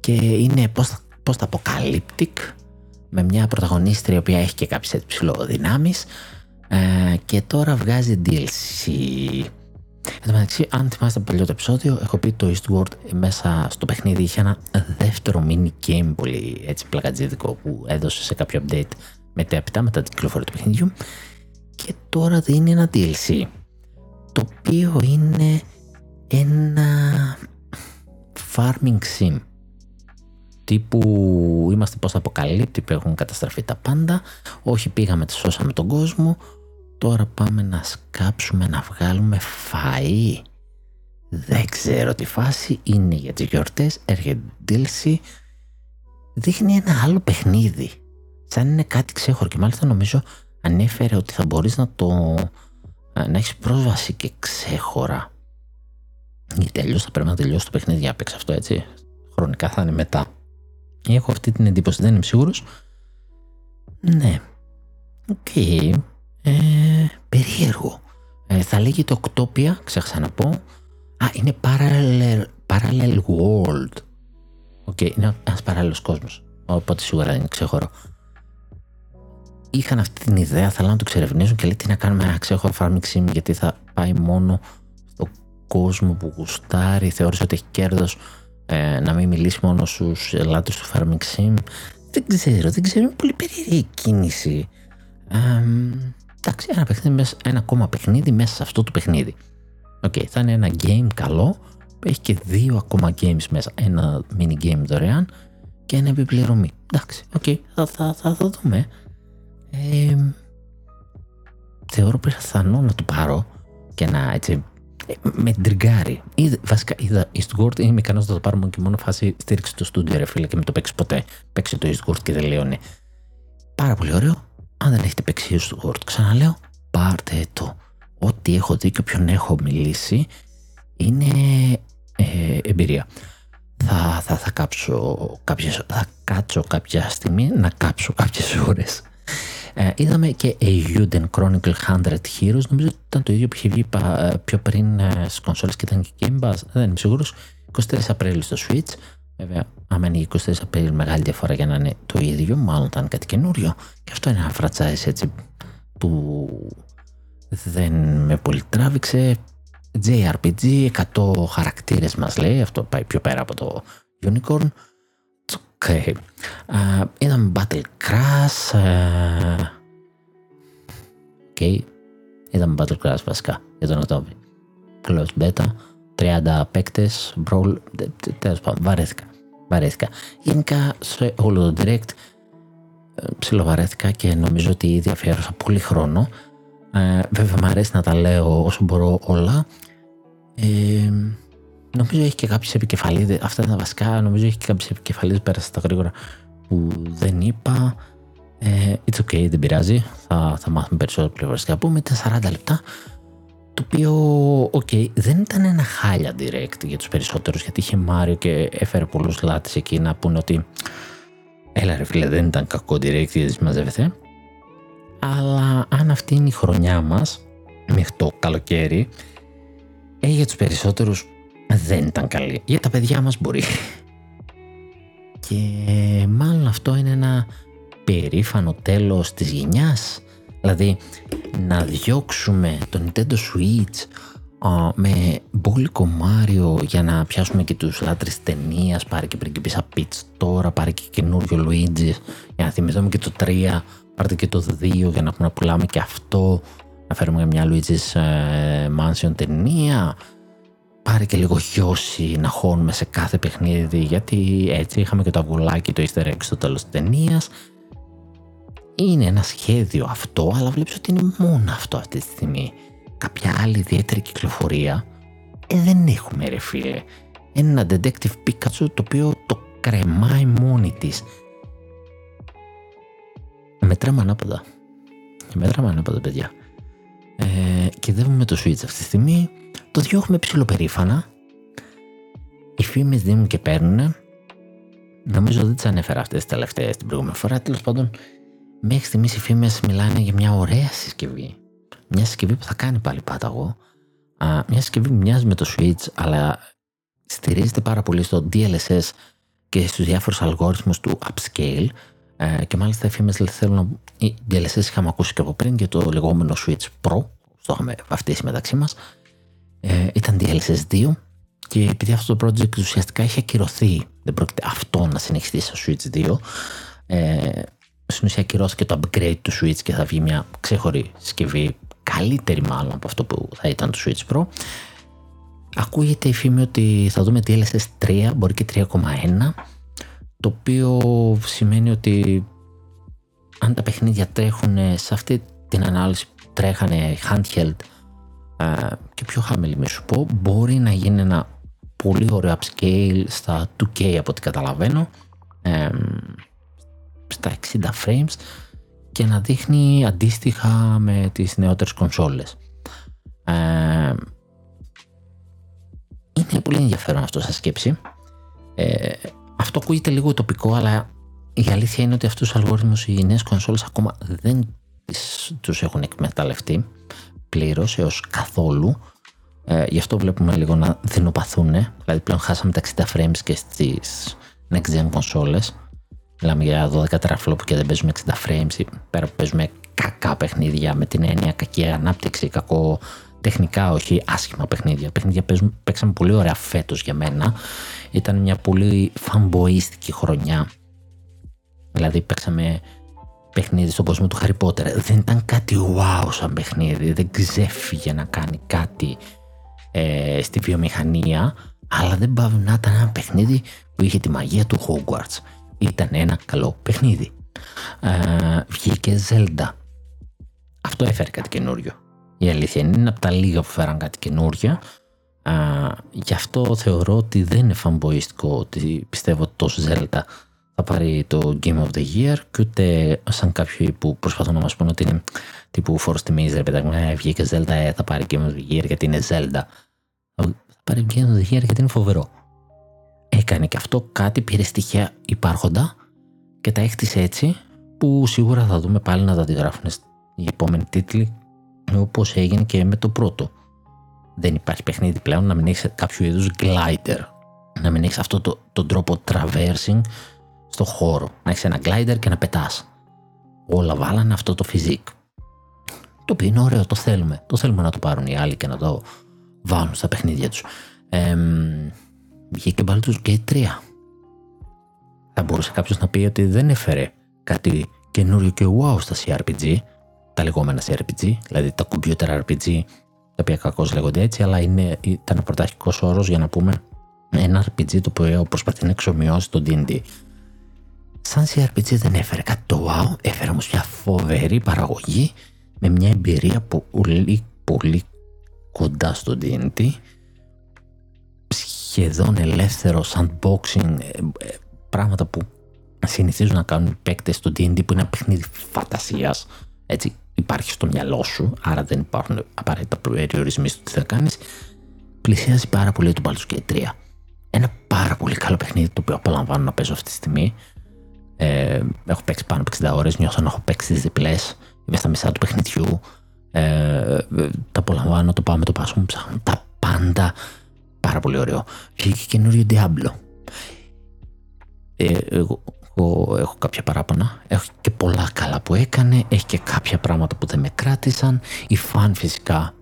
Και είναι πώ θα post-apocalyptic με μια πρωταγωνίστρια η οποία έχει και κάποιες ψηλοδυνάμεις ε, και τώρα βγάζει DLC. Εν τω μεταξύ, αν θυμάστε το παλιό το επεισόδιο, έχω πει το Eastward μέσα στο παιχνίδι είχε ένα δεύτερο mini game πολύ έτσι πλακατζίδικο που έδωσε σε κάποιο update μετέπειτα μετά την κυκλοφορία του παιχνιδιού και τώρα δίνει ένα DLC το οποίο είναι ένα farming sim τύπου είμαστε πως αποκαλύπτει που έχουν καταστραφεί τα πάντα. Όχι πήγαμε, σώσαμε τον κόσμο. Τώρα πάμε να σκάψουμε να βγάλουμε φαΐ. Δεν ξέρω τι φάση είναι για τις γιορτές. Έρχεται DLC. Δείχνει ένα άλλο παιχνίδι. Σαν είναι κάτι ξέχωρο και μάλιστα νομίζω ανέφερε ότι θα μπορείς να το να έχεις πρόσβαση και ξέχωρα. Γιατί αλλιώς θα πρέπει να τελειώσει το παιχνίδι για να παίξει αυτό έτσι. Χρονικά θα είναι μετά. Έχω αυτή την εντύπωση δεν είμαι σίγουρος. Ναι. Οκ. Okay. ε, περίεργο. Ε, θα λέγεται Octopia ξέχασα να πω. Α είναι parallel, parallel world. Οκ okay, είναι ένας παράλληλος κόσμος. Οπότε σίγουρα είναι ξέχωρο είχαν αυτή την ιδέα, θέλουν να το εξερευνήσουν και λέει τι να κάνουμε ένα ξέχωρο farming sim γιατί θα πάει μόνο στο κόσμο που γουστάρει, θεώρησε ότι έχει κέρδος ε, να μην μιλήσει μόνο στους πελάτες του farming sim. Δεν ξέρω, δεν ξέρω, είναι πολύ περίεργη κίνηση. Ε, εντάξει, ένα, παιχνίδι, ένα ακόμα παιχνίδι μέσα σε αυτό το παιχνίδι. Οκ, okay, θα είναι ένα game καλό, έχει και δύο ακόμα games μέσα. Ένα mini game δωρεάν και ένα επί πληρωμή. Εντάξει, οκ, okay, θα, θα, θα, θα δούμε. Ε, θεωρώ πιθανό να το πάρω και να έτσι ε, με τριγκάρει. Βασικά είδα Eastward, είμαι ικανός να το πάρω μόνο και μόνο φάση στήριξη το στούντιο ρε φίλε και μην το παίξεις ποτέ. Παίξει το Eastward και δεν λέω ναι. Πάρα πολύ ωραίο. Αν δεν έχετε παίξει Eastward, ξαναλέω, πάρτε το. Ό,τι έχω δει και όποιον έχω μιλήσει είναι ε, εμπειρία. Θα, θα, θα, κάψω κάποιες, θα κάτσω κάποια στιγμή να κάψω κάποιες ώρες ε, είδαμε και A Uden Chronicle 100 Heroes. Νομίζω ότι ήταν το ίδιο που είχε βγει ε, πιο πριν ε, στις κονσόλες και ήταν και Game Pass. Δεν είμαι σίγουρος. 24 Απρίλη στο Switch. Βέβαια, άμα είναι 24 Απρίλη, μεγάλη διαφορά για να είναι το ίδιο. Μάλλον ήταν κάτι καινούριο. Και αυτό είναι ένα franchise έτσι που δεν με πολύ τράβηξε. JRPG, 100 χαρακτήρες μας λέει, αυτό πάει πιο πέρα από το Unicorn. Okay. Uh, είδαμε Battle Crash. Uh, okay. Είδαμε Battle Crash βασικά για τον Οκτώβριο. Closed Beta. 30 παίκτες. Brawl. Τέλος πάντων, βαρέθηκα. Βαρέθηκα. Γενικά σε όλο το direct ψιλοβαρέθηκα και νομίζω ότι ήδη αφιέρωσα πολύ χρόνο. Ε, βέβαια μου αρέσει να τα λέω όσο μπορώ όλα. Ε, Νομίζω έχει και κάποιες επικεφαλίδες. Αυτά είναι τα βασικά. Νομίζω έχει και κάποιες επικεφαλίδες. Πέρασα τα γρήγορα που δεν είπα. Ε, it's okay, δεν πειράζει. Θα, θα μάθουμε περισσότερο πληροφορικά. Πούμε ήταν 40 λεπτά. Το οποίο, ok, δεν ήταν ένα χάλια direct για τους περισσότερους γιατί είχε Μάριο και έφερε πολλούς λάτες εκεί να πούνε ότι έλα ρε φίλε δεν ήταν κακό direct γιατί συμμαζεύεται. Αλλά αν αυτή είναι η χρονιά μας μέχρι το καλοκαίρι, ε, για τους περισσότερους δεν ήταν καλή. Για τα παιδιά μας μπορεί. Και μάλλον αυτό είναι ένα περήφανο τέλος της γενιάς. Δηλαδή να διώξουμε το Nintendo Switch με μπόλικο Μάριο για να πιάσουμε και τους λάτρες ταινίας, πάρει και πριγκιπίσα Peach τώρα, πάρει και καινούριο Luigi για να θυμηθούμε και το 3, πάρτε και το 2 για να πούμε να πουλάμε και αυτό, να φέρουμε μια Luigi's ε, Mansion ταινία, πάρει και λίγο γιώση να χώνουμε σε κάθε παιχνίδι γιατί έτσι είχαμε και το αυγουλάκι το easter egg στο τέλος της ταινίας. Είναι ένα σχέδιο αυτό αλλά βλέπεις ότι είναι μόνο αυτό αυτή τη στιγμή. Κάποια άλλη ιδιαίτερη κυκλοφορία. Ε, δεν έχουμε ρε φίλε. Ένα detective Pikachu το οποίο το κρεμάει μόνη της. μετράμε ανάποδα. Μετράμε ανάποδα παιδιά. Ε, και με το Switch αυτή τη στιγμή το διώχνουμε ψηλοπερήφανα. Οι φήμες δίνουν και παίρνουν. Νομίζω δεν τις ανέφερα αυτές τις τελευταίες την προηγούμενη φορά. Τέλος πάντων, μέχρι στιγμής οι φήμες μιλάνε για μια ωραία συσκευή. Μια συσκευή που θα κάνει πάλι πάταγο. μια συσκευή που μοιάζει με το Switch, αλλά στηρίζεται πάρα πολύ στο DLSS και στους διάφορους αλγόριθμους του upscale ε, και μάλιστα οι φήμες θέλουν οι DLSS είχαμε ακούσει και από πριν για το λεγόμενο Switch Pro το είχαμε βαφτίσει μεταξύ μας ε, ήταν DLSS 2 και επειδή αυτό το project ουσιαστικά έχει ακυρωθεί δεν πρόκειται αυτό να συνεχιστεί στο Switch 2 ε, στην ουσία ακυρώθηκε το upgrade του Switch και θα βγει μια ξέχωρη συσκευή καλύτερη μάλλον από αυτό που θα ήταν το Switch Pro. Ακούγεται η φήμη ότι θα δούμε DLSS 3 μπορεί και 3,1 το οποίο σημαίνει ότι αν τα παιχνίδια τρέχουν σε αυτή την ανάλυση που τρέχανε handheld και πιο χαμηλή μη σου πω μπορεί να γίνει ένα πολύ ωραίο upscale στα 2K από ό,τι καταλαβαίνω στα 60 frames και να δείχνει αντίστοιχα με τις νεότερες κονσόλες. είναι πολύ ενδιαφέρον αυτό σαν σκέψη. Ε, αυτό ακούγεται λίγο τοπικό, αλλά η αλήθεια είναι ότι αυτούς τους αλγόριθμους οι νέες κονσόλες ακόμα δεν τους έχουν εκμεταλλευτεί πλήρως έως καθόλου. Ε, γι' αυτό βλέπουμε λίγο να δεινοπαθούν. Δηλαδή πλέον χάσαμε τα 60 frames και στις next gen κονσόλες. Μιλάμε για 12 teraflop και δεν παίζουμε 60 frames. Πέρα που παίζουμε κακά παιχνίδια με την έννοια κακή ανάπτυξη, κακό τεχνικά, όχι άσχημα παιχνίδια. Παιχνίδια παίξαμε πολύ ωραία φέτος για μένα. Ήταν μια πολύ φαμποίστικη χρονιά. Δηλαδή παίξαμε παιχνίδι στον κόσμο του Harry Potter. Δεν ήταν κάτι wow σαν παιχνίδι. Δεν ξέφυγε να κάνει κάτι ε, στη βιομηχανία. Αλλά δεν πάβει να ήταν ένα παιχνίδι που είχε τη μαγεία του Hogwarts. Ήταν ένα καλό παιχνίδι. Ε, βγήκε Zelda. Αυτό έφερε κάτι καινούριο. Η αλήθεια είναι από τα λίγα που φέραν κάτι καινούργια. Α, γι' αυτό θεωρώ ότι δεν είναι φαμποϊστικό ότι πιστεύω ότι το Zelda θα πάρει το Game of the Year και ούτε σαν κάποιοι που προσπαθούν να μας πούνε ότι είναι τύπου Force τιμής ρε παιδάκι ε, βγήκε Zelda ε, θα πάρει Game of the Year γιατί είναι Zelda θα πάρει Game of the Year γιατί είναι φοβερό έκανε και αυτό κάτι πήρε στοιχεία υπάρχοντα και τα έκτισε έτσι που σίγουρα θα δούμε πάλι να τα αντιγράφουν οι επόμενοι τίτλοι όπως έγινε και με το πρώτο. Δεν υπάρχει παιχνίδι πλέον να μην έχεις κάποιο είδους glider. Να μην έχεις αυτό το, τον τρόπο traversing στο χώρο. Να έχεις ένα glider και να πετάς. Όλα βάλανε αυτό το physique. Το οποίο είναι ωραίο, το θέλουμε. Το θέλουμε να το πάρουν οι άλλοι και να το βάλουν στα παιχνίδια τους. Ε, βγήκε Baldur's Gate 3. Θα μπορούσε κάποιος να πει ότι δεν έφερε κάτι καινούριο και wow στα CRPG, τα λεγόμενα CRPG, δηλαδή τα computer RPG, τα οποία κακώς λέγονται έτσι, αλλά είναι, ήταν πρωταρχικός όρος για να πούμε ένα RPG το οποίο προσπαθεί να εξομοιώσει το DD. Σαν CRPG δεν έφερε κάτι το wow, έφερε όμως μια φοβερή παραγωγή με μια εμπειρία πολύ πολύ κοντά στο D&D σχεδόν ελεύθερο sandboxing ε, ε, πράγματα που συνηθίζουν να κάνουν οι παίκτες στο D&D που είναι ένα παιχνίδι φαντασίας έτσι υπάρχει στο μυαλό σου, άρα δεν υπάρχουν απαραίτητα περιορισμοί στο τι θα κάνεις, πλησιάζει πάρα πολύ το Baldur's Gate 3. Ένα πάρα πολύ καλό παιχνίδι το οποίο απολαμβάνω να παίζω αυτή τη στιγμή. Ε, έχω παίξει πάνω από 60 ώρες, νιώθω να έχω παίξει τις διπλές. Είμαι στα μισά του παιχνιδιού. Ε, τα απολαμβάνω, το πάω με το πάσο μου, ψάχνω τα πάντα. Πάρα πολύ ωραίο. Βγήκε καινούριο Diablo. Ε, εγώ, έχω, έχω κάποια παράπονα. Έχω και πολλά καλά που έκανε. Έχει και κάποια πράγματα που δεν με κράτησαν. Οι φαν φυσικά,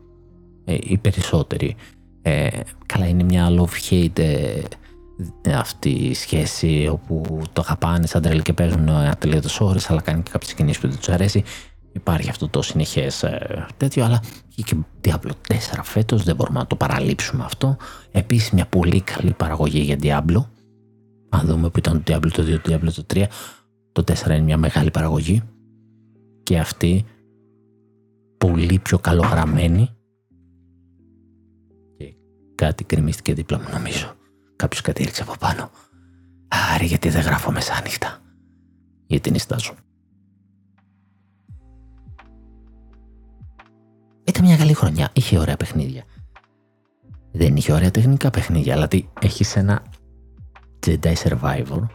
ε, οι περισσότεροι. Ε, καλά είναι μια love-hate ε, αυτή η σχέση όπου το αγαπάνε σαν τρέλ και παίζουν ατελείωτες ώρες αλλά κάνει και κάποιες κινήσεις που δεν τους αρέσει. Υπάρχει αυτό το συνεχές ε, τέτοιο, αλλά και Diablo 4 φέτος, δεν μπορούμε να το παραλείψουμε αυτό. Επίσης μια πολύ καλή παραγωγή για Diablo, αν δούμε που ήταν το Diablo το 2, το Diablo το 3, το 4 είναι μια μεγάλη παραγωγή και αυτή πολύ πιο καλογραμμένη και κάτι κρεμίστηκε δίπλα μου νομίζω. Κάποιος κατήριξε από πάνω. Άρα γιατί δεν γράφω μεσάνυχτα. Γιατί νιστάζω. Ήταν μια καλή χρονιά. Είχε ωραία παιχνίδια. Δεν είχε ωραία τεχνικά παιχνίδια, αλλά τι, έχεις ένα Jedi Survivor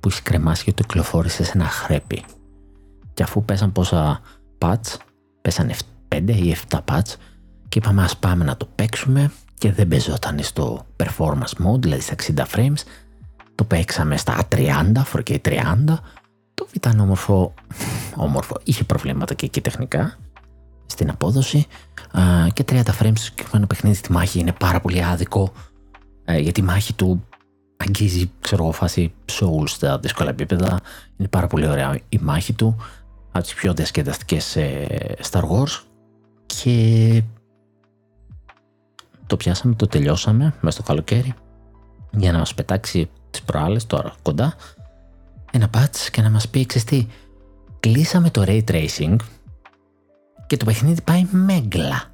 που έχει κρεμάσει και το κυκλοφόρησε σε ένα χρέπι. Και αφού πέσαν πόσα patch, πέσαν 5 ή 7 patch και είπαμε ας πάμε να το παίξουμε και δεν παίζονταν στο performance mode, δηλαδή στα 60 frames, το παίξαμε στα 30, 4K 30. Το ήταν όμορφο, όμορφο. Είχε προβλήματα και εκεί τεχνικά στην απόδοση και 30 frames και ένα παιχνίδι στη μάχη είναι πάρα πολύ άδικο ε, γιατί η μάχη του αγγίζει, ξέρω εγώ, φάση Souls στα δύσκολα επίπεδα. Είναι πάρα πολύ ωραία η μάχη του από τις πιο διασκεδαστικές ε, Star Wars και το πιάσαμε, το τελειώσαμε μέσα στο καλοκαίρι. Για να μας πετάξει τις προάλλες τώρα κοντά ένα patch και να μας πει τι κλείσαμε το Ray Tracing και το παιχνίδι πάει μέγκλα.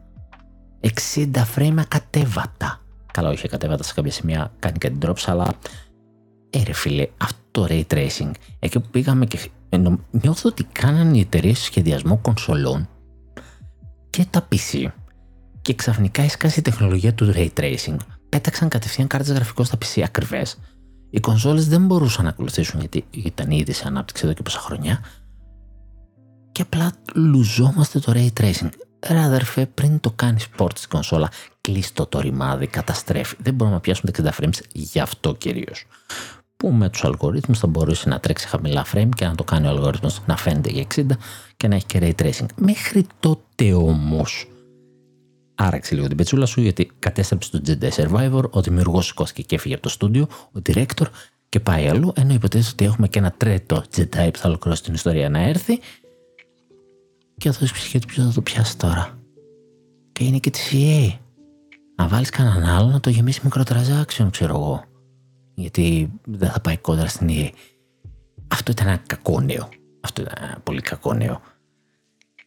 60 frame κατέβατα καλά όχι κατέβατα σε κάποια σημεία κάνει κάτι drops αλλά έρε φίλε αυτό το Ray Tracing εκεί που πήγαμε και νιώθω ότι κάνανε οι εταιρείες σχεδιασμό κονσολών και τα PC και ξαφνικά έσκασε η τεχνολογία του Ray Tracing πέταξαν κατευθείαν κάρτες γραφικών στα PC ακριβές οι κονσόλες δεν μπορούσαν να ακολουθήσουν γιατί ήταν ήδη σε ανάπτυξη εδώ και πόσα χρονιά και απλά λουζόμαστε το Ray Tracing. Ρε αδερφέ, πριν το κάνεις port στην κονσόλα, κλείστο το ρημάδι, καταστρέφει. Δεν μπορούμε να πιάσουμε τα 60 frames γι' αυτό κυρίως. Που με τους αλγορίθμους θα μπορούσε να τρέξει χαμηλά frame και να το κάνει ο αλγορίθμος να φαίνεται για 60 και να έχει και ray tracing. Μέχρι τότε όμως άραξε λίγο την πετσούλα σου γιατί κατέστρεψε το Jedi Survivor, ο δημιουργός σηκώθηκε και έφυγε από το στούντιο, ο director και πάει αλλού, ενώ υποτίθεται ότι έχουμε και ένα τρίτο Jedi που θα ολοκληρώσει την ιστορία να έρθει και αυτό έχει ψυχή του ποιος θα το πιάσει τώρα. Και είναι και τη EA. Να βάλεις κανέναν άλλο να το γεμίσει μικροτραζάξεων, ξέρω εγώ. Γιατί δεν θα πάει κόντρα στην EA. Αυτό ήταν ένα κακό νέο. Αυτό ήταν ένα πολύ κακό νέο.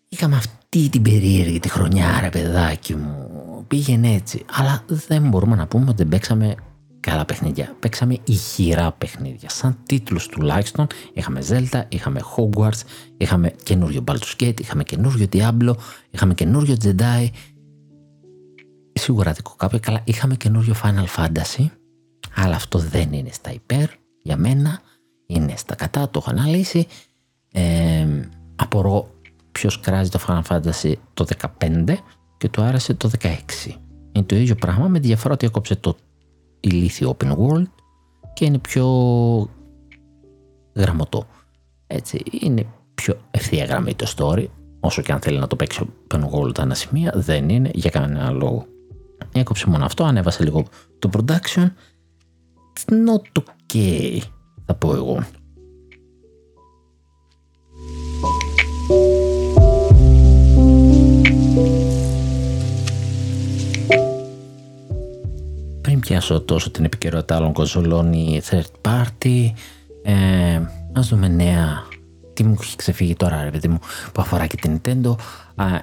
Είχαμε αυτή την περίεργη τη χρονιά, ρε παιδάκι μου. Πήγαινε έτσι. Αλλά δεν μπορούμε να πούμε ότι δεν παίξαμε καλά παιχνίδια. Παίξαμε ηχηρά παιχνίδια. Σαν τίτλους τουλάχιστον είχαμε Zelda, είχαμε Hogwarts, είχαμε καινούριο Baldur's Gate, είχαμε καινούριο Diablo, είχαμε καινούριο Jedi. Σίγουρα δικό κάποιο καλά. Είχαμε καινούριο Final Fantasy, αλλά αυτό δεν είναι στα υπέρ για μένα. Είναι στα κατά, το έχω αναλύσει. Ε, απορώ ποιος κράζει το Final Fantasy το 15 και το άρεσε το 16. Είναι το ίδιο πράγμα με διαφορά ότι έκοψε το ηλίθιο open world και είναι πιο γραμμωτό. Έτσι, είναι πιο ευθεία γραμμή το story, όσο και αν θέλει να το παίξει open world ένα σημεία, δεν είναι για κανένα λόγο. Έκοψε μόνο αυτό, ανέβασε λίγο το production. It's not okay, θα πω εγώ. Πιάσω τόσο την επικαιρότητα άλλων κονσολών ή third party. Ε, ας δούμε νέα. Τι μου έχει ξεφύγει τώρα ρε παιδί μου που αφορά και την Nintendo.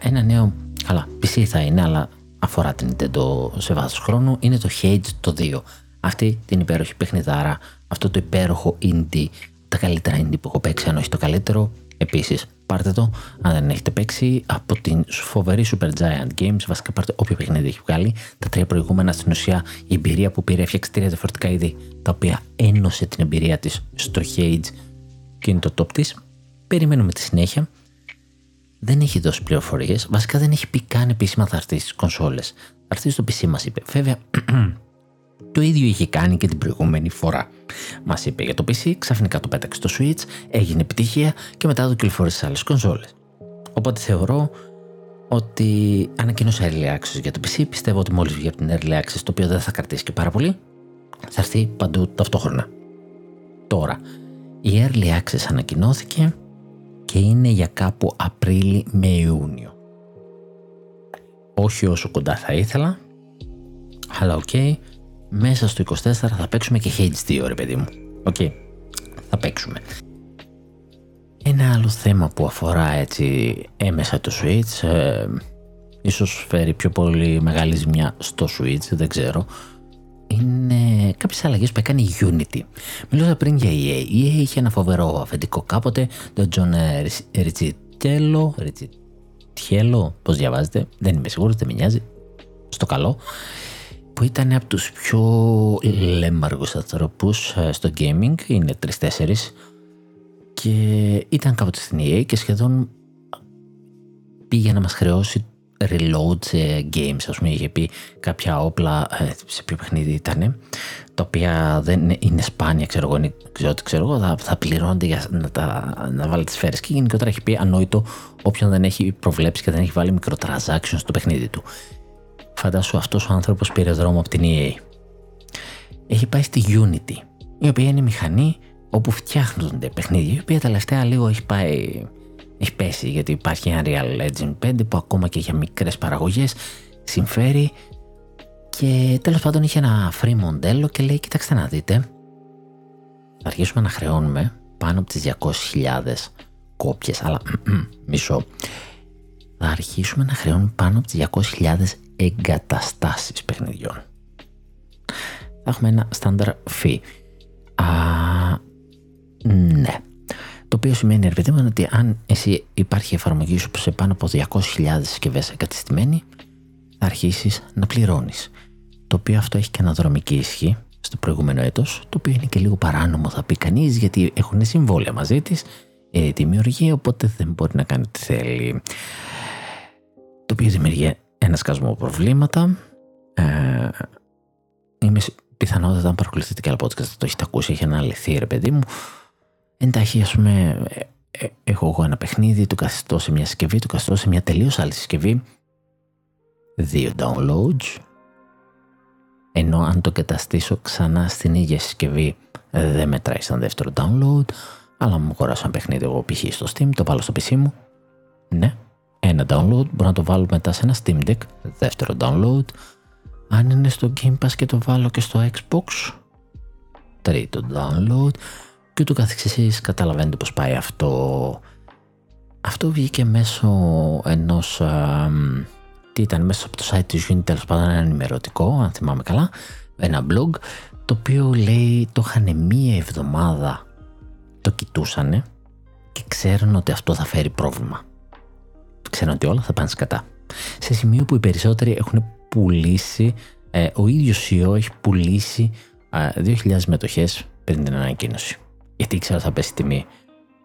ένα νέο, καλά PC θα είναι αλλά αφορά την Nintendo σε βάθος χρόνου είναι το Hades το 2. Αυτή την υπέροχη παιχνιδάρα, αυτό το υπέροχο indie, τα καλύτερα indie που έχω παίξει αν όχι το καλύτερο. Επίσης πάρτε το αν δεν έχετε παίξει από την φοβερή Super Giant Games. Βασικά πάρτε όποιο παιχνίδι έχει βγάλει. Τα τρία προηγούμενα στην ουσία η εμπειρία που πήρε έφτιαξε τρία διαφορετικά είδη τα οποία ένωσε την εμπειρία της στο Hades και είναι το top της. Περιμένουμε τη συνέχεια. Δεν έχει δώσει πληροφορίες. Βασικά δεν έχει πει καν επίσημα θα έρθει στις κονσόλες. Θα έρθει στο PC μας είπε. Βέβαια το ίδιο είχε κάνει και την προηγούμενη φορά. Μας είπε για το PC, ξαφνικά το πέταξε στο Switch, έγινε επιτυχία και μετά το κυκλοφόρησε σε άλλες κονσόλες. Οπότε θεωρώ ότι ανακοίνωσα early access για το PC. Πιστεύω ότι μόλις βγει από την early access, το οποίο δεν θα κρατήσει και πάρα πολύ, θα έρθει παντού ταυτόχρονα. Τώρα, η early access ανακοινώθηκε και είναι για κάπου Απρίλη με Ιούνιο. Όχι όσο κοντά θα ήθελα, αλλά οκ, okay, μέσα στο 24 θα παίξουμε και Hades 2 ρε παιδί μου. Οκ, okay. θα παίξουμε. Ένα άλλο θέμα που αφορά έτσι έμμεσα το Switch, ε, ίσως φέρει πιο πολύ μεγάλη ζημιά στο Switch, δεν ξέρω, είναι κάποιες αλλαγές που έκανε η Unity. Μιλούσα πριν για EA. Η EA είχε ένα φοβερό αφεντικό κάποτε, τον John Ριτσιτέλο, Ριτσιτέλο, πώς διαβάζετε, δεν είμαι σίγουρος, δεν με νοιάζει, στο καλό που ήταν από τους πιο λέμαργους ανθρώπους ε, στο gaming, είναι τρεις-τέσσερις και ήταν κάποτε στην EA και σχεδόν πήγε να μας χρεώσει reload σε games, ας πούμε, είχε πει κάποια όπλα, ε, σε ποιο παιχνίδι ήταν, τα οποία δεν είναι σπάνια, ξέρω εγώ, ξέρω, ξέρω εγώ θα, θα πληρώνονται για να, τα, να βάλει τις σφαίρες. Και γενικότερα έχει πει ανόητο όποιον δεν έχει προβλέψει και δεν έχει βάλει μικροtransactions στο παιχνίδι του. Φαντάσου αυτός ο άνθρωπος πήρε δρόμο από την EA. Έχει πάει στη Unity, η οποία είναι μηχανή όπου φτιάχνονται παιχνίδια, η οποία τελευταία λίγο έχει πάει έχει πέσει γιατί υπάρχει ένα Real Legend 5 που ακόμα και για μικρές παραγωγές συμφέρει και τέλος πάντων είχε ένα free μοντέλο και λέει κοιτάξτε να δείτε θα αρχίσουμε να χρεώνουμε πάνω από τις 200.000 κόπιες αλλά μισό θα αρχίσουμε να χρεώνουμε πάνω από τις 200.000 εγκαταστάσεις παιχνιδιών θα έχουμε ένα standard fee Α, ναι το οποίο σημαίνει, ρε παιδί μου, ότι αν εσύ υπάρχει εφαρμογή σου σε πάνω από 200.000 συσκευές εγκατεστημένη, θα αρχίσεις να πληρώνεις. Το οποίο αυτό έχει και αναδρομική ισχύ στο προηγούμενο έτος, το οποίο είναι και λίγο παράνομο, θα πει κανείς, γιατί έχουν συμβόλαια μαζί της, ε, δημιουργεί, οπότε δεν μπορεί να κάνει τι θέλει. Το οποίο δημιουργεί ένα σκασμό προβλήματα. Ε, είμαι πιθανότατα αν παρακολουθείτε και άλλα podcast, το έχετε ακούσει, έχει αναλυθεί, ρε παιδί μου. Εντάχει ας πούμε ε, ε, έχω εγώ ένα παιχνίδι, το καθιστώ σε μια συσκευή, το καθιστώ σε μια τελείως άλλη συσκευή, δύο downloads, ενώ αν το καταστήσω ξανά στην ίδια συσκευή δεν μετράει σαν δεύτερο download, αλλά μου αγοράσω ένα παιχνίδι εγώ π.χ. στο Steam, το βάλω στο PC μου, ναι, ένα download, μπορώ να το βάλω μετά σε ένα Steam Deck, δεύτερο download, αν είναι στο Game Pass και το βάλω και στο Xbox, τρίτο download, και ούτω καθεξής καταλαβαίνετε πως πάει αυτό. Αυτό βγήκε μέσω ενός, τι ήταν, μέσω από το site της Unity, τέλος πάντων ένα ενημερωτικό, αν θυμάμαι καλά, ένα blog, το οποίο λέει το είχαν μία εβδομάδα, το κοιτούσανε και ξέρουν ότι αυτό θα φέρει πρόβλημα. Ξέρουν ότι όλα θα πάνε σκατά. Σε σημείο που οι περισσότεροι έχουν πουλήσει, ε, ο ίδιος CEO έχει πουλήσει 2.000 μετοχές πριν την ανακοίνωση γιατί ήξερα θα πέσει τιμή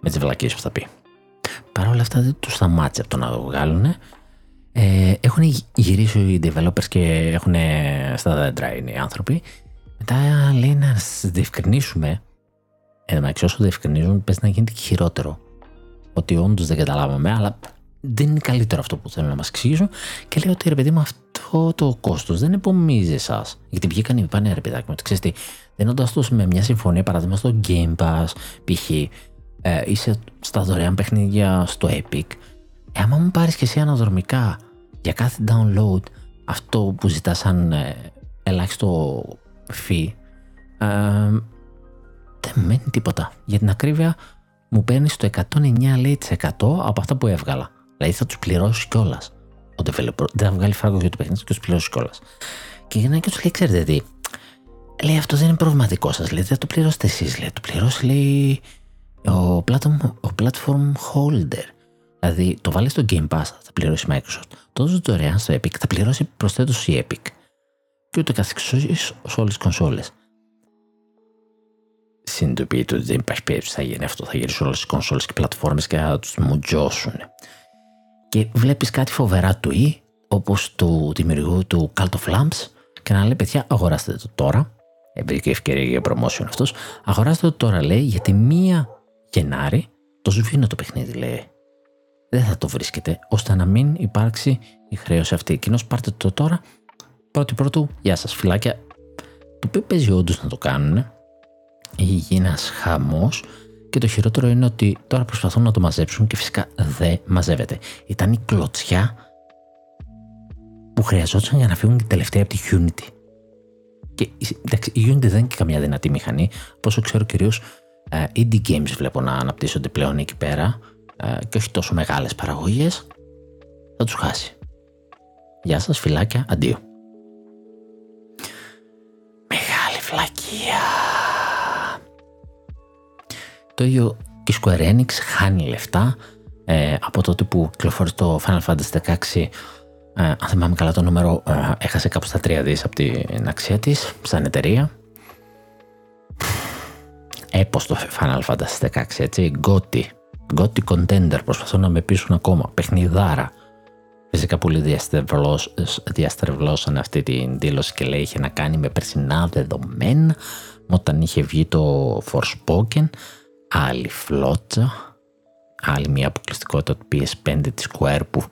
με τις βλακίες που θα πει. Παρ' όλα αυτά δεν τους σταμάτησε από το να το βγάλουν. Ε, έχουν γυρίσει οι developers και έχουν στα δέντρα είναι οι άνθρωποι. Μετά λέει να διευκρινίσουμε. Εν όσο διευκρινίζουν, πες να γίνεται και χειρότερο. Ότι όντως δεν καταλάβαμε, αλλά δεν είναι καλύτερο αυτό που θέλουν να μας εξηγήσουν. Και λέει ότι ρε παιδί μου, αυτό το κόστος δεν επομίζει εσάς. Γιατί βγήκαν οι πάνε ρε παιδάκι μου, ότι ξέρεις τι, δίνοντας τους με μια συμφωνία, παράδειγμα στο Game Pass, π.χ. Ε, είσαι στα δωρεάν παιχνίδια στο Epic. Ε, άμα μου πάρεις και εσύ αναδρομικά για κάθε download αυτό που ζητάς σαν ε, ελάχιστο fee, ε, δεν μένει τίποτα. Για την ακρίβεια, μου παίρνεις το 109% από αυτά που έβγαλα. Δηλαδή θα τους πληρώσεις κιόλας. Ο developer δεν θα βγάλει φράγκο για το παιχνίδι και τους πληρώσεις κιόλας. Και για να και του λέει, ξέρετε τι, λέει αυτό δεν είναι πρόβλημα δικό σας. Λέει, δεν το πληρώσετε εσείς. Λέει, το πληρώσει λέει ο platform, ο platform holder. Δηλαδή το βάλεις στο Game Pass, θα πληρώσει η Microsoft. Το δώσει δωρεάν στο Epic, θα πληρώσει προσθέτως η Epic. Και ούτε καθεξής σε όλες τις κονσόλες. Συνειδητοποιείται ότι δεν υπάρχει περίπτωση θα γίνει αυτό. Θα γίνει σε όλες τις κονσόλες και πλατφόρμες και θα τους μουτζώσουν και βλέπεις κάτι φοβερά του ή όπως του δημιουργού του Cult of Lamps και να λέει παιδιά αγοράστε το τώρα βρήκε ευκαιρία για promotion αυτός. Αγοράστε το τώρα λέει γιατί μία Γενάρη το σβήνω το παιχνίδι λέει. Δεν θα το βρίσκετε ώστε να μην υπάρξει η χρέωση αυτή εκείνος πάρτε το τώρα πρώτη πρώτου γεια σας φυλάκια το οποίο παίζει όντως να το κάνουν έχει γίνει ένας χαμός και το χειρότερο είναι ότι τώρα προσπαθούν να το μαζέψουν και φυσικά δεν μαζεύεται. Ήταν η κλωτσιά που χρειαζόταν για να φύγουν και τελευταία από τη Unity. Και εντάξει, η Unity δεν είναι και καμιά δυνατή μηχανή. Πόσο ξέρω κυρίως uh, ε, indie games βλέπω να αναπτύσσονται πλέον εκεί πέρα uh, και όχι τόσο μεγάλες παραγωγές. Θα τους χάσει. Γεια σας, φυλάκια, αντίο. Μεγάλη φλακία. Το ίδιο και η Square Enix χάνει λεφτά ε, από τότε που κυκλοφόρησε το Final Fantasy 16 ε, αν θυμάμαι καλά το νούμερο ε, έχασε κάπου στα 3 δις από την αξία της σαν εταιρεία. Έπως το Final Fantasy 16 έτσι Gotti. Gotti Contender προσπαθούν να με πείσουν ακόμα. Παιχνιδάρα. Φυσικά πολλοί διαστρεβλώσαν αυτή την δήλωση και λέει είχε να κάνει με περσινά δεδομένα όταν είχε βγει το Forspoken άλλη φλότσα άλλη μια αποκλειστικότητα του PS5 της Square που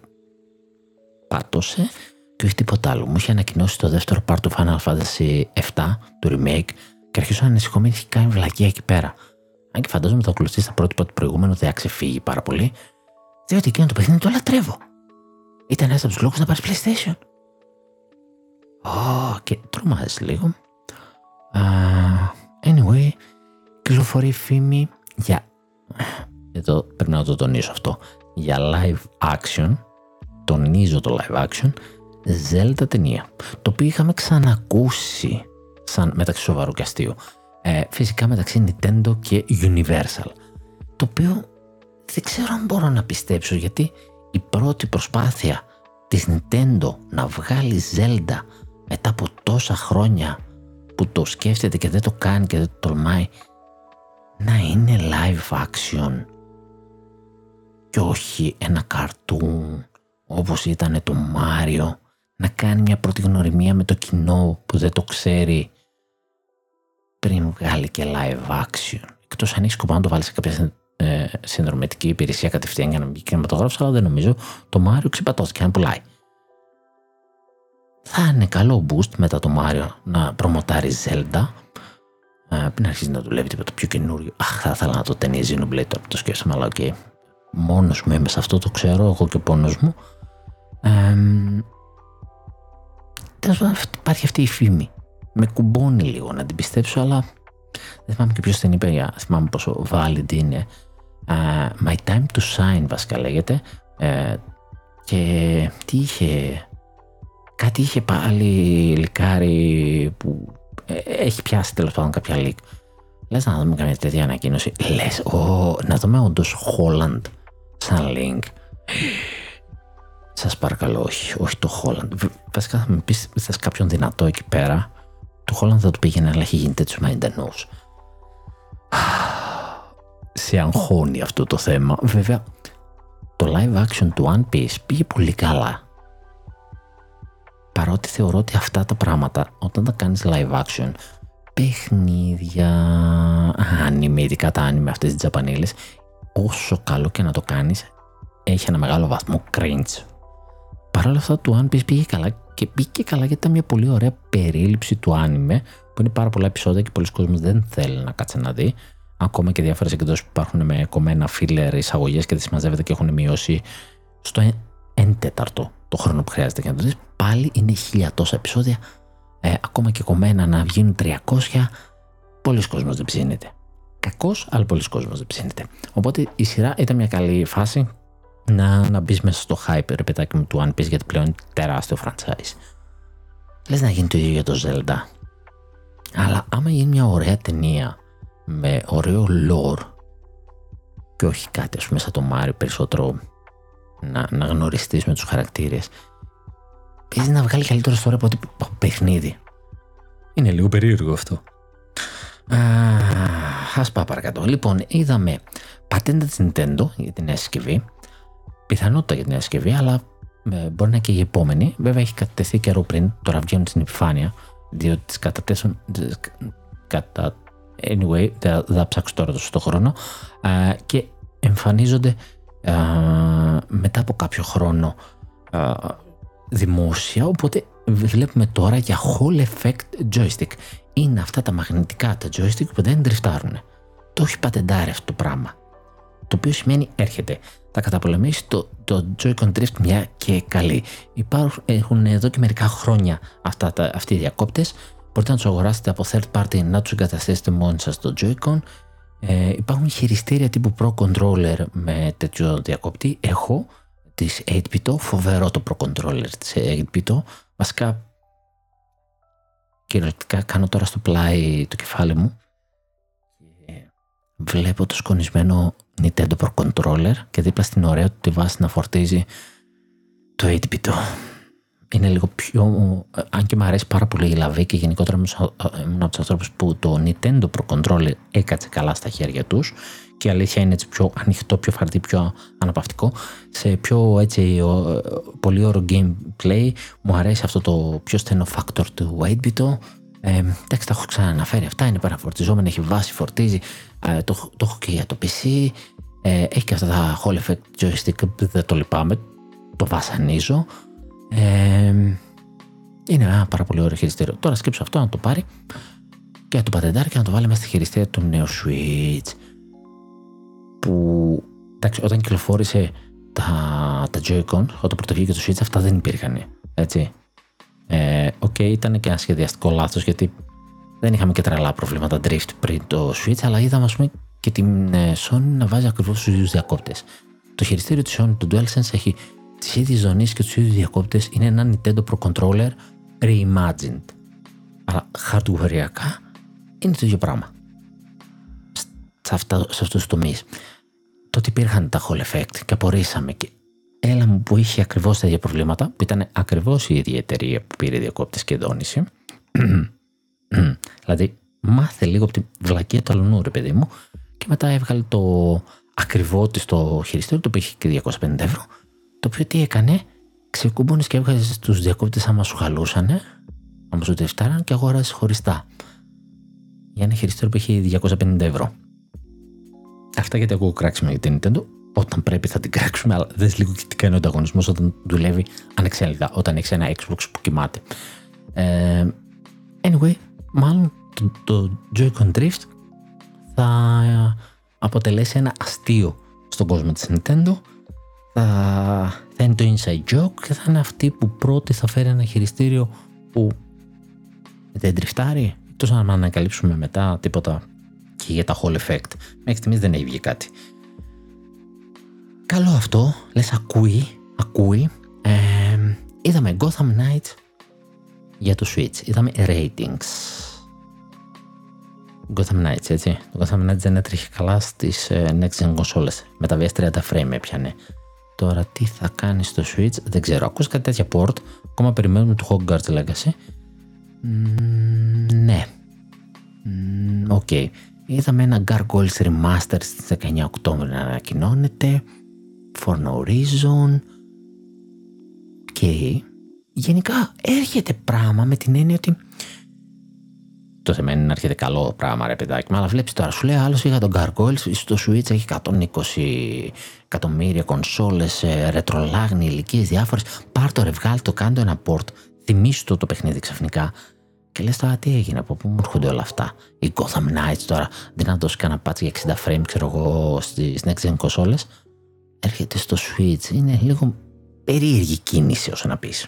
πάτωσε και όχι τίποτα άλλο. Μου είχε ανακοινώσει το δεύτερο part του Final Fantasy 7 του remake και αρχίσω να ανησυχώ με έχει κάνει βλακία εκεί πέρα. Αν και φαντάζομαι θα ακολουθεί στα πρότυπα του προηγούμενου δεν θα ξεφύγει πάρα πολύ, διότι εκείνο το παιχνίδι το λατρεύω. Ήταν ένας από τους λόγους να πάρεις PlayStation. Oh, και τρομάζεις λίγο. Uh, anyway, κυκλοφορεί φήμη για. Εδώ πρέπει να το τονίσω αυτό. Για live action. Τονίζω το live action. Zelda ταινία. Το οποίο είχαμε ξανακούσει σαν μεταξύ σοβαρού και αστείου. Ε, φυσικά μεταξύ Nintendo και Universal. Το οποίο δεν ξέρω αν μπορώ να πιστέψω γιατί η πρώτη προσπάθεια της Nintendo να βγάλει Zelda μετά από τόσα χρόνια που το σκέφτεται και δεν το κάνει και δεν το τολμάει να είναι live action και όχι ένα καρτούν όπως ήταν το Μάριο να κάνει μια πρώτη γνωριμία με το κοινό που δεν το ξέρει πριν βγάλει και live action. Εκτός αν έχεις σκοπό να το βάλεις σε κάποια ε, συνδρομητική υπηρεσία κατευθείαν για να βγει κινηματογράφος, αλλά δεν νομίζω το Μάριο ξεπατώθηκε να πουλάει. Θα είναι καλό boost μετά το Μάριο να προμοτάρει Zelda. Ε, πριν αρχίσει να δουλεύει τίποτα πιο καινούριο. Αχ, θα ήθελα να 'τανε Xenoblade τώρα το σκέφτομαι, αλλά οκ. Okay. Μόνος μου είμαι σε αυτό, το ξέρω, εγώ και ο πόνος μου. Ε, υπάρχει αυτή η φήμη. Με κουμπώνει λίγο να την πιστέψω, αλλά δεν θυμάμαι και ποιος την είπε, για, θυμάμαι πόσο valid είναι. Uh, My Time to Shine βασικά λέγεται. Uh, και τι είχε. Κάτι είχε πάλι λικάρι που ε, έχει πιάσει τέλος πάντων κάποια leak. Λες να δούμε καμία τέτοια ανακοίνωση. Λες, να δούμε όντως Holland σαν link. Σας παρακαλώ, όχι, όχι το Holland. Βασικά θα με πεις, θες κάποιον δυνατό εκεί πέρα. Το Holland θα του πήγαινε, αλλά έχει γίνει τέτοιο μαϊντανό σε αγχώνει αυτό το θέμα. Βέβαια, το live action του One Piece πήγε πολύ καλά. Παρότι θεωρώ ότι αυτά τα πράγματα, όταν τα κάνεις live action, παιχνίδια, anime, ειδικά τα anime αυτές τις τζαπανίλες, όσο καλό και να το κάνεις, έχει ένα μεγάλο βαθμό cringe. Παρ' όλα αυτά το One Piece πήγε καλά και πήγε καλά γιατί ήταν μια πολύ ωραία περίληψη του anime που είναι πάρα πολλά επεισόδια και πολλοί κόσμοι δεν θέλει να κάτσει να δει ακόμα και διάφορες εκδόσεις που υπάρχουν με κομμένα filler εισαγωγές και δεν συμμαζεύεται και έχουν μειώσει στο 1 τέταρτο το χρόνο που χρειάζεται για να το δεις. Πάλι είναι χίλια τόσα επεισόδια. Ε, ακόμα και κομμένα να βγουν 300, πολλοί κόσμος δεν ψήνεται. Κακός, αλλά πολλοί κόσμος δεν ψήνεται. Οπότε η σειρά ήταν μια καλή φάση να, να μπεις μέσα στο hype, ρε παιδάκι μου, του One Piece, γιατί πλέον είναι τεράστιο franchise. Λες να γίνει το ίδιο για το Zelda. Αλλά άμα γίνει μια ωραία ταινία με ωραίο lore και όχι κάτι ας πούμε σαν το Μάριο περισσότερο να, να γνωριστείς με τους χαρακτήρες παίζεις να βγάλει καλύτερος story από ότι παιχνίδι είναι λίγο περίεργο αυτό Α πάω παρακάτω. Λοιπόν, είδαμε πατέντα της Nintendo για την νέα συσκευή. Πιθανότητα για την νέα συσκευή, αλλά ε, μπορεί να είναι και η επόμενη. Βέβαια, έχει κατατεθεί καιρό πριν, τώρα βγαίνουν στην επιφάνεια, διότι τις κατατέσσουν. Κατα, Anyway, δεν θα ψάξω τώρα το σωστό χρόνο. και εμφανίζονται μετά από κάποιο χρόνο δημόσια, οπότε βλέπουμε τώρα για Hall Effect Joystick. Είναι αυτά τα μαγνητικά τα joystick που δεν τριφτάρουν. Το έχει πατεντάρει αυτό το πράγμα. Το οποίο σημαίνει έρχεται. Θα καταπολεμήσει το, το Joy-Con Drift μια και καλή. Υπάρχουν εδώ και μερικά χρόνια αυτά τα, αυτοί οι διακόπτες Μπορείτε να τους αγοράσετε από third party να τους εγκαταστήσετε μόνοι σας στο Joy-Con. Ε, υπάρχουν χειριστήρια τύπου Pro Controller με τέτοιο διακόπτη. Έχω τη 8-bit, φοβερό το Pro Controller της 8-bit. Βασικά, κυριολεκτικά κάνω τώρα στο πλάι το κεφάλι μου και βλέπω το σκονισμένο Nintendo Pro Controller και δίπλα στην ωραία του τη βάση να φορτίζει το 8-bit. Είναι λίγο πιο. Αν και μου αρέσει πάρα πολύ η λαβή και γενικότερα ήμουν από τους ανθρώπους που το Nintendo Pro Controller έκατσε καλά στα χέρια τους και η αλήθεια είναι έτσι πιο ανοιχτό, πιο φαρτί, πιο αναπαυτικό. Σε πιο έτσι πολύ ωραίο gameplay μου αρέσει αυτό το πιο στενό factor του 8-bit. Ε, εντάξει, τα έχω ξαναναφέρει αυτά. Είναι παραφορτιζόμενο, έχει βάση, φορτίζει. Ε, το, το έχω και για το PC. Ε, έχει και αυτά τα Hall Effect joystick, δεν το λυπάμαι. Το βασανίζω. Ε, είναι ένα πάρα πολύ ωραίο χειριστήριο. Τώρα σκέψω αυτό να το πάρει και να το πατεντάρει και να το βάλει μέσα στη χειριστήρια του νέου Switch. Που εντάξει, όταν κυκλοφόρησε τα, τα Joy-Con, όταν πρωτοβγήκε το Switch, αυτά δεν υπήρχαν. Έτσι. Ε, Οκ, okay, ήταν και ένα σχεδιαστικό λάθος γιατί δεν είχαμε και τρελά προβλήματα drift πριν το Switch, αλλά είδαμε ας πούμε και την ε, Sony να βάζει ακριβώς τους ίδιους διακόπτες. Το χειριστήριο της Sony, το DualSense, έχει τις ίδιες ζημιές και τους ίδιους διακόπτες. Είναι ένα Nintendo Pro Controller reimagined. Αλλά hardware είναι το ίδιο πράγμα. Σε, αυτά, σε αυτούς τους τομείς. Τότε υπήρχαν τα Hall Effect και απορήσαμε και έλα μου που είχε ακριβώς τα ίδια προβλήματα, που ήταν ακριβώς η ίδια εταιρεία που πήρε διακόπτες και δόνηση. δηλαδή, μάθε λίγο από τη βλακία του αλουνού, ρε παιδί μου, και μετά έβγαλε το ακριβό της στο χειριστήριο, το οποίο είχε και 250 ευρώ, το οποίο τι έκανε, ξεκούμπονε και έβγαζες τους διακόπτες άμα σου χαλούσανε, άμα σου τεφτάραν και αγόρασες χωριστά. Για ένα χειριστήριο που είχε 250 ευρώ. Αυτά γιατί ακούω κράξιμο για την Nintendo. Όταν πρέπει θα την κράξουμε, αλλά δες λίγο τι κάνει ο ανταγωνισμός όταν δουλεύει ανεξέλεγκτα, όταν έχεις ένα Xbox που κοιμάται. Ε, anyway, μάλλον το, το Joy-Con Drift θα αποτελέσει ένα αστείο στον κόσμο της Nintendo θα, θα είναι το inside joke και θα είναι αυτή που πρώτη θα φέρει ένα χειριστήριο που δεν τριφτάρει εκτός αν ανακαλύψουμε μετά τίποτα και για τα Hall Effect μέχρι στιγμής δεν έχει βγει κάτι καλό αυτό λες ακούει ακούει ε, είδαμε Gotham Knights για το Switch είδαμε ratings Gotham Knights, έτσι. Το Gotham Knights δεν έτρεχε καλά στις ε, next gen consoles. Με τα VS30 frame έπιανε. Τώρα τι θα κάνεις στο Switch, δεν ξέρω. Ακούσα κάτι τέτοια port. Ακόμα περιμένουμε το Hogwarts Legacy. ναι. OK. Okay. Είδαμε ένα Gargoyles Remaster στις 19 Οκτώβρη να ανακοινώνεται. For no reason. Και γενικά έρχεται πράγμα με την έννοια ότι το σημαίνει να έρχεται καλό πράγμα, ρε παιδάκι μου. Αλλά βλέπεις τώρα, σου λέει άλλος για τον Gargoyles στο Switch έχει 120 εκατομμύρια κονσόλες, ρετρολάγνοι, ηλικίες διάφορες. Πάρ το ρε, βγάλει το, κάντο ένα port. Θυμήσου το το παιχνίδι ξαφνικά. Και λες τώρα τι έγινε, από πού μου έρχονται όλα αυτά. Η Gotham Knights τώρα, δεν να δώσει κανένα πάτσι για 60 frame, ξέρω εγώ, στι next gen κονσόλες. Έρχεται στο Switch. Είναι λίγο περίεργη κίνηση όσο να πεις.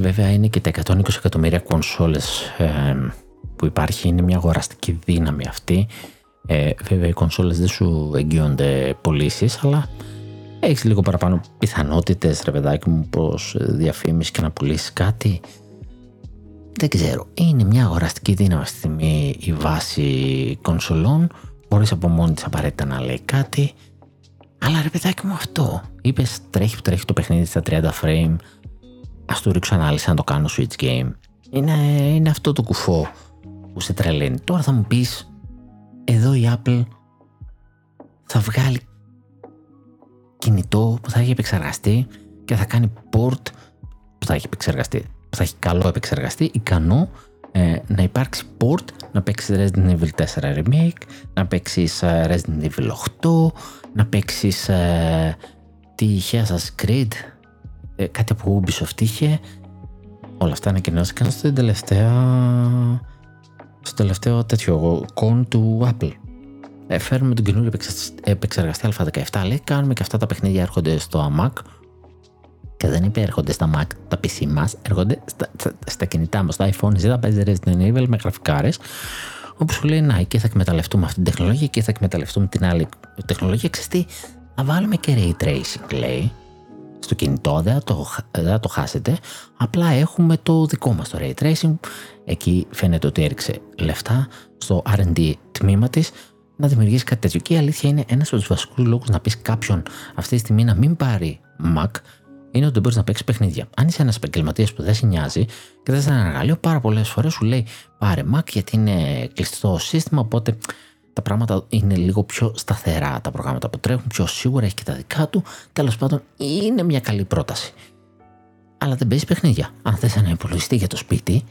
Βέβαια είναι και τα 120 εκατομμύρια κονσόλες ε, που υπάρχει, είναι μια αγοραστική δύναμη αυτή. Ε, βέβαια οι κονσόλες δεν σου εγγύονται πωλήσεις, αλλά έχεις λίγο παραπάνω πιθανότητες ρε παιδάκι μου πως διαφήμιση και να πουλήσει κάτι. Δεν ξέρω, είναι μια αγοραστική δύναμη στη στιγμή η βάση κονσολών, μπορείς από μόνη της απαραίτητα να λέει κάτι, αλλά ρε παιδάκι μου αυτό, είπες τρέχει που τρέχει το παιχνίδι στα 30 frame, ας του ρίξω ανάλυση να το κάνω Switch Game. Είναι, είναι αυτό το κουφό που σε τρελαίνει. Τώρα θα μου πεις, εδώ η Apple θα βγάλει κινητό που θα έχει επεξεργαστεί και θα κάνει port που θα έχει επεξεργαστεί, που θα έχει καλό επεξεργαστεί, ικανό ε, να υπάρξει port, να παίξει Resident Evil 4 Remake, να παίξει ε, Resident Evil 8, να παίξεις ε, τι είχε Assassin's Creed, ε, κάτι από Ubisoft είχε. Όλα αυτά ανακοινώθηκαν στο τελευταίο, στο τελευταίο τέτοιο con του Apple. Ε, φέρνουμε τον καινούριο επεξεργαστή Α17 λέει κάνουμε και αυτά τα παιχνίδια έρχονται στο Mac και δεν είπε έρχονται στα Mac τα PC μας έρχονται στα, στα, κινητά μας, στα iPhone εσύ θα παίζει Resident Evil με γραφικάρες όπου σου λέει να εκεί θα εκμεταλλευτούμε αυτή την τεχνολογία και θα εκμεταλλευτούμε την άλλη τεχνολογία ξέρεις τι θα βάλουμε και ray tracing λέει στο κινητό, δεν θα, το, δεν το χάσετε. Απλά έχουμε το δικό μας το Ray Tracing. Εκεί φαίνεται ότι έριξε λεφτά στο R&D τμήμα της να δημιουργήσει κάτι τέτοιο. Και η αλήθεια είναι ένας από τους βασικούς λόγους να πεις κάποιον αυτή τη στιγμή να μην πάρει Mac είναι ότι μπορείς να παίξεις παιχνίδια. Αν είσαι ένας επαγγελματίας που δεν σε νοιάζει και δεν σε ένα εργαλείο, πάρα πολλές φορές σου λέει πάρε Mac γιατί είναι κλειστό σύστημα. Οπότε τα πράγματα είναι λίγο πιο σταθερά. Τα προγράμματα που τρέχουν πιο σίγουρα, έχει και τα δικά του. Τέλος πάντων, είναι μια καλή πρόταση. Αλλά δεν παίζει παιχνίδια. Αν θες ένα υπολογιστή για το σπίτι,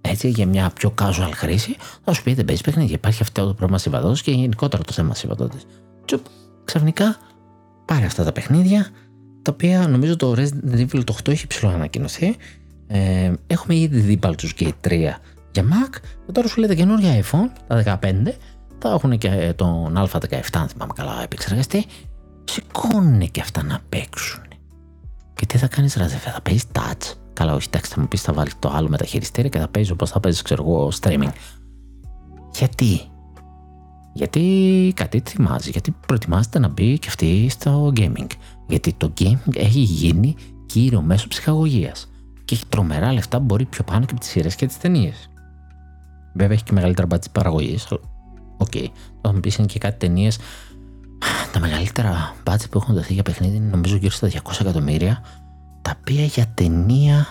έτσι για μια πιο casual χρήση, θα σου πει δεν παίζει παιχνίδια. Υπάρχει αυτό το πρόβλημα συμβατότητας και γενικότερα το θέμα συμβατότητας. Τσουπ, ξαφνικά πάρε αυτά τα παιχνίδια, τα οποία νομίζω το Resident Evil το 8 έχει ψηλό ανακοινωθεί. Ε, έχουμε ήδη δει Baldur's Gate 3 για Mac, και τώρα σου λέει τα καινούργια iPhone, τα 15, θα έχουν και τον Α17, αν θυμάμαι καλά, επεξεργαστεί. Σηκώνουν και αυτά να παίξουν. Και τι θα κάνεις, Ραζεφέ, θα παίζεις touch; Καλά, όχι, εντάξει, θα μου πεις, θα βάλεις το άλλο με τα χειριστήρια και θα παίζει όπως θα παίζει, ξέρω εγώ, streaming. Γιατί, γιατί κάτι θυμάζει, γιατί προετοιμάζεται να μπει και αυτή στο gaming. Γιατί το gaming έχει γίνει κύριο μέσο ψυχαγωγίας και έχει τρομερά λεφτά, μπορεί πιο πάνω και από τις σειρές και τις ταινίες. Βέβαια έχει και μεγαλύτερα μπάτζι παραγωγής, OK. Okay. Θα μου πει είναι και κάτι ταινίες. Τα μεγαλύτερα μπάτζι που έχουν δοθεί για παιχνίδι είναι νομίζω γύρω στα 200 εκατομμύρια. Τα οποία για ταινία.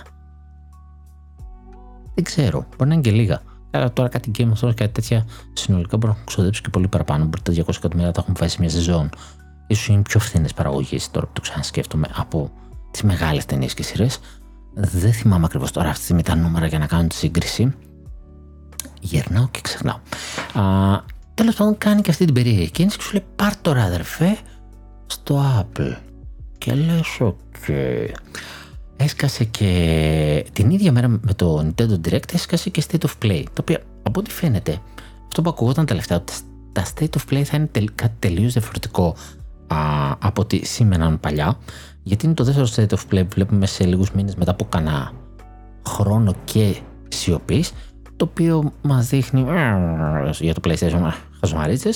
Δεν ξέρω. Μπορεί να είναι και λίγα. Αλλά τώρα κάτι Game of Thrones, κάτι τέτοια συνολικά μπορεί να έχουν ξοδέψει και πολύ παραπάνω. Μπορεί τα 200 εκατομμύρια να τα έχουν φάει σε μια σεζόν. σω είναι πιο φθηνές παραγωγές τώρα που το ξανασκέφτομαι από τις μεγάλες ταινίες και σειρές. Δεν θυμάμαι ακριβώς τώρα αυτή τη στιγμή τα νούμερα για να κάνω τη σύγκριση. Γερνάω και ξεχνάω. Α, Τέλος πάντων κάνει και αυτή την περίεργη κίνηση και σου λέει πάρ τώρα αδερφέ στο Apple. Και λες, οκ. Έσκασε και την ίδια μέρα με το Nintendo Direct έσκασε και State of Play. Το οποίο από ό,τι φαίνεται, αυτό που ακουγόταν τελευταία, τα State of Play θα είναι κάτι τελείως διαφορετικό α, από ό,τι σήμαιναν παλιά. Γιατί είναι το δεύτερο State of Play που βλέπουμε σε λίγους μήνες μετά από κανένα χρόνο και σιωπής το οποίο μας δείχνει για το PlayStation χαζομαρίτσε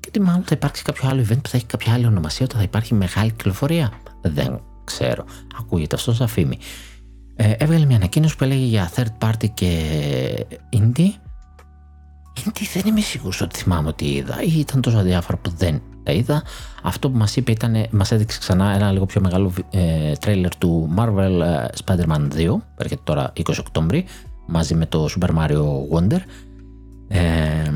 και ότι μάλλον θα υπάρξει κάποιο άλλο event που θα έχει κάποια άλλη ονομασία, ότι θα υπάρχει μεγάλη κυκλοφορία. Δεν ξέρω. Ακούγεται αυτό σαν φήμη. Ε, έβγαλε μια ανακοίνωση που έλεγε για third party και indie. Indie δεν είμαι σίγουρος ότι θυμάμαι ότι είδα ή ήταν τόσο αδιάφορα που δεν τα είδα. Αυτό που μας είπε ήταν, μας έδειξε ξανά ένα λίγο πιο μεγάλο ε, τρέιλερ του Marvel ε, Spider-Man 2 που έρχεται τώρα 20 Οκτώβρη μαζί με το Super Mario Wonder ε,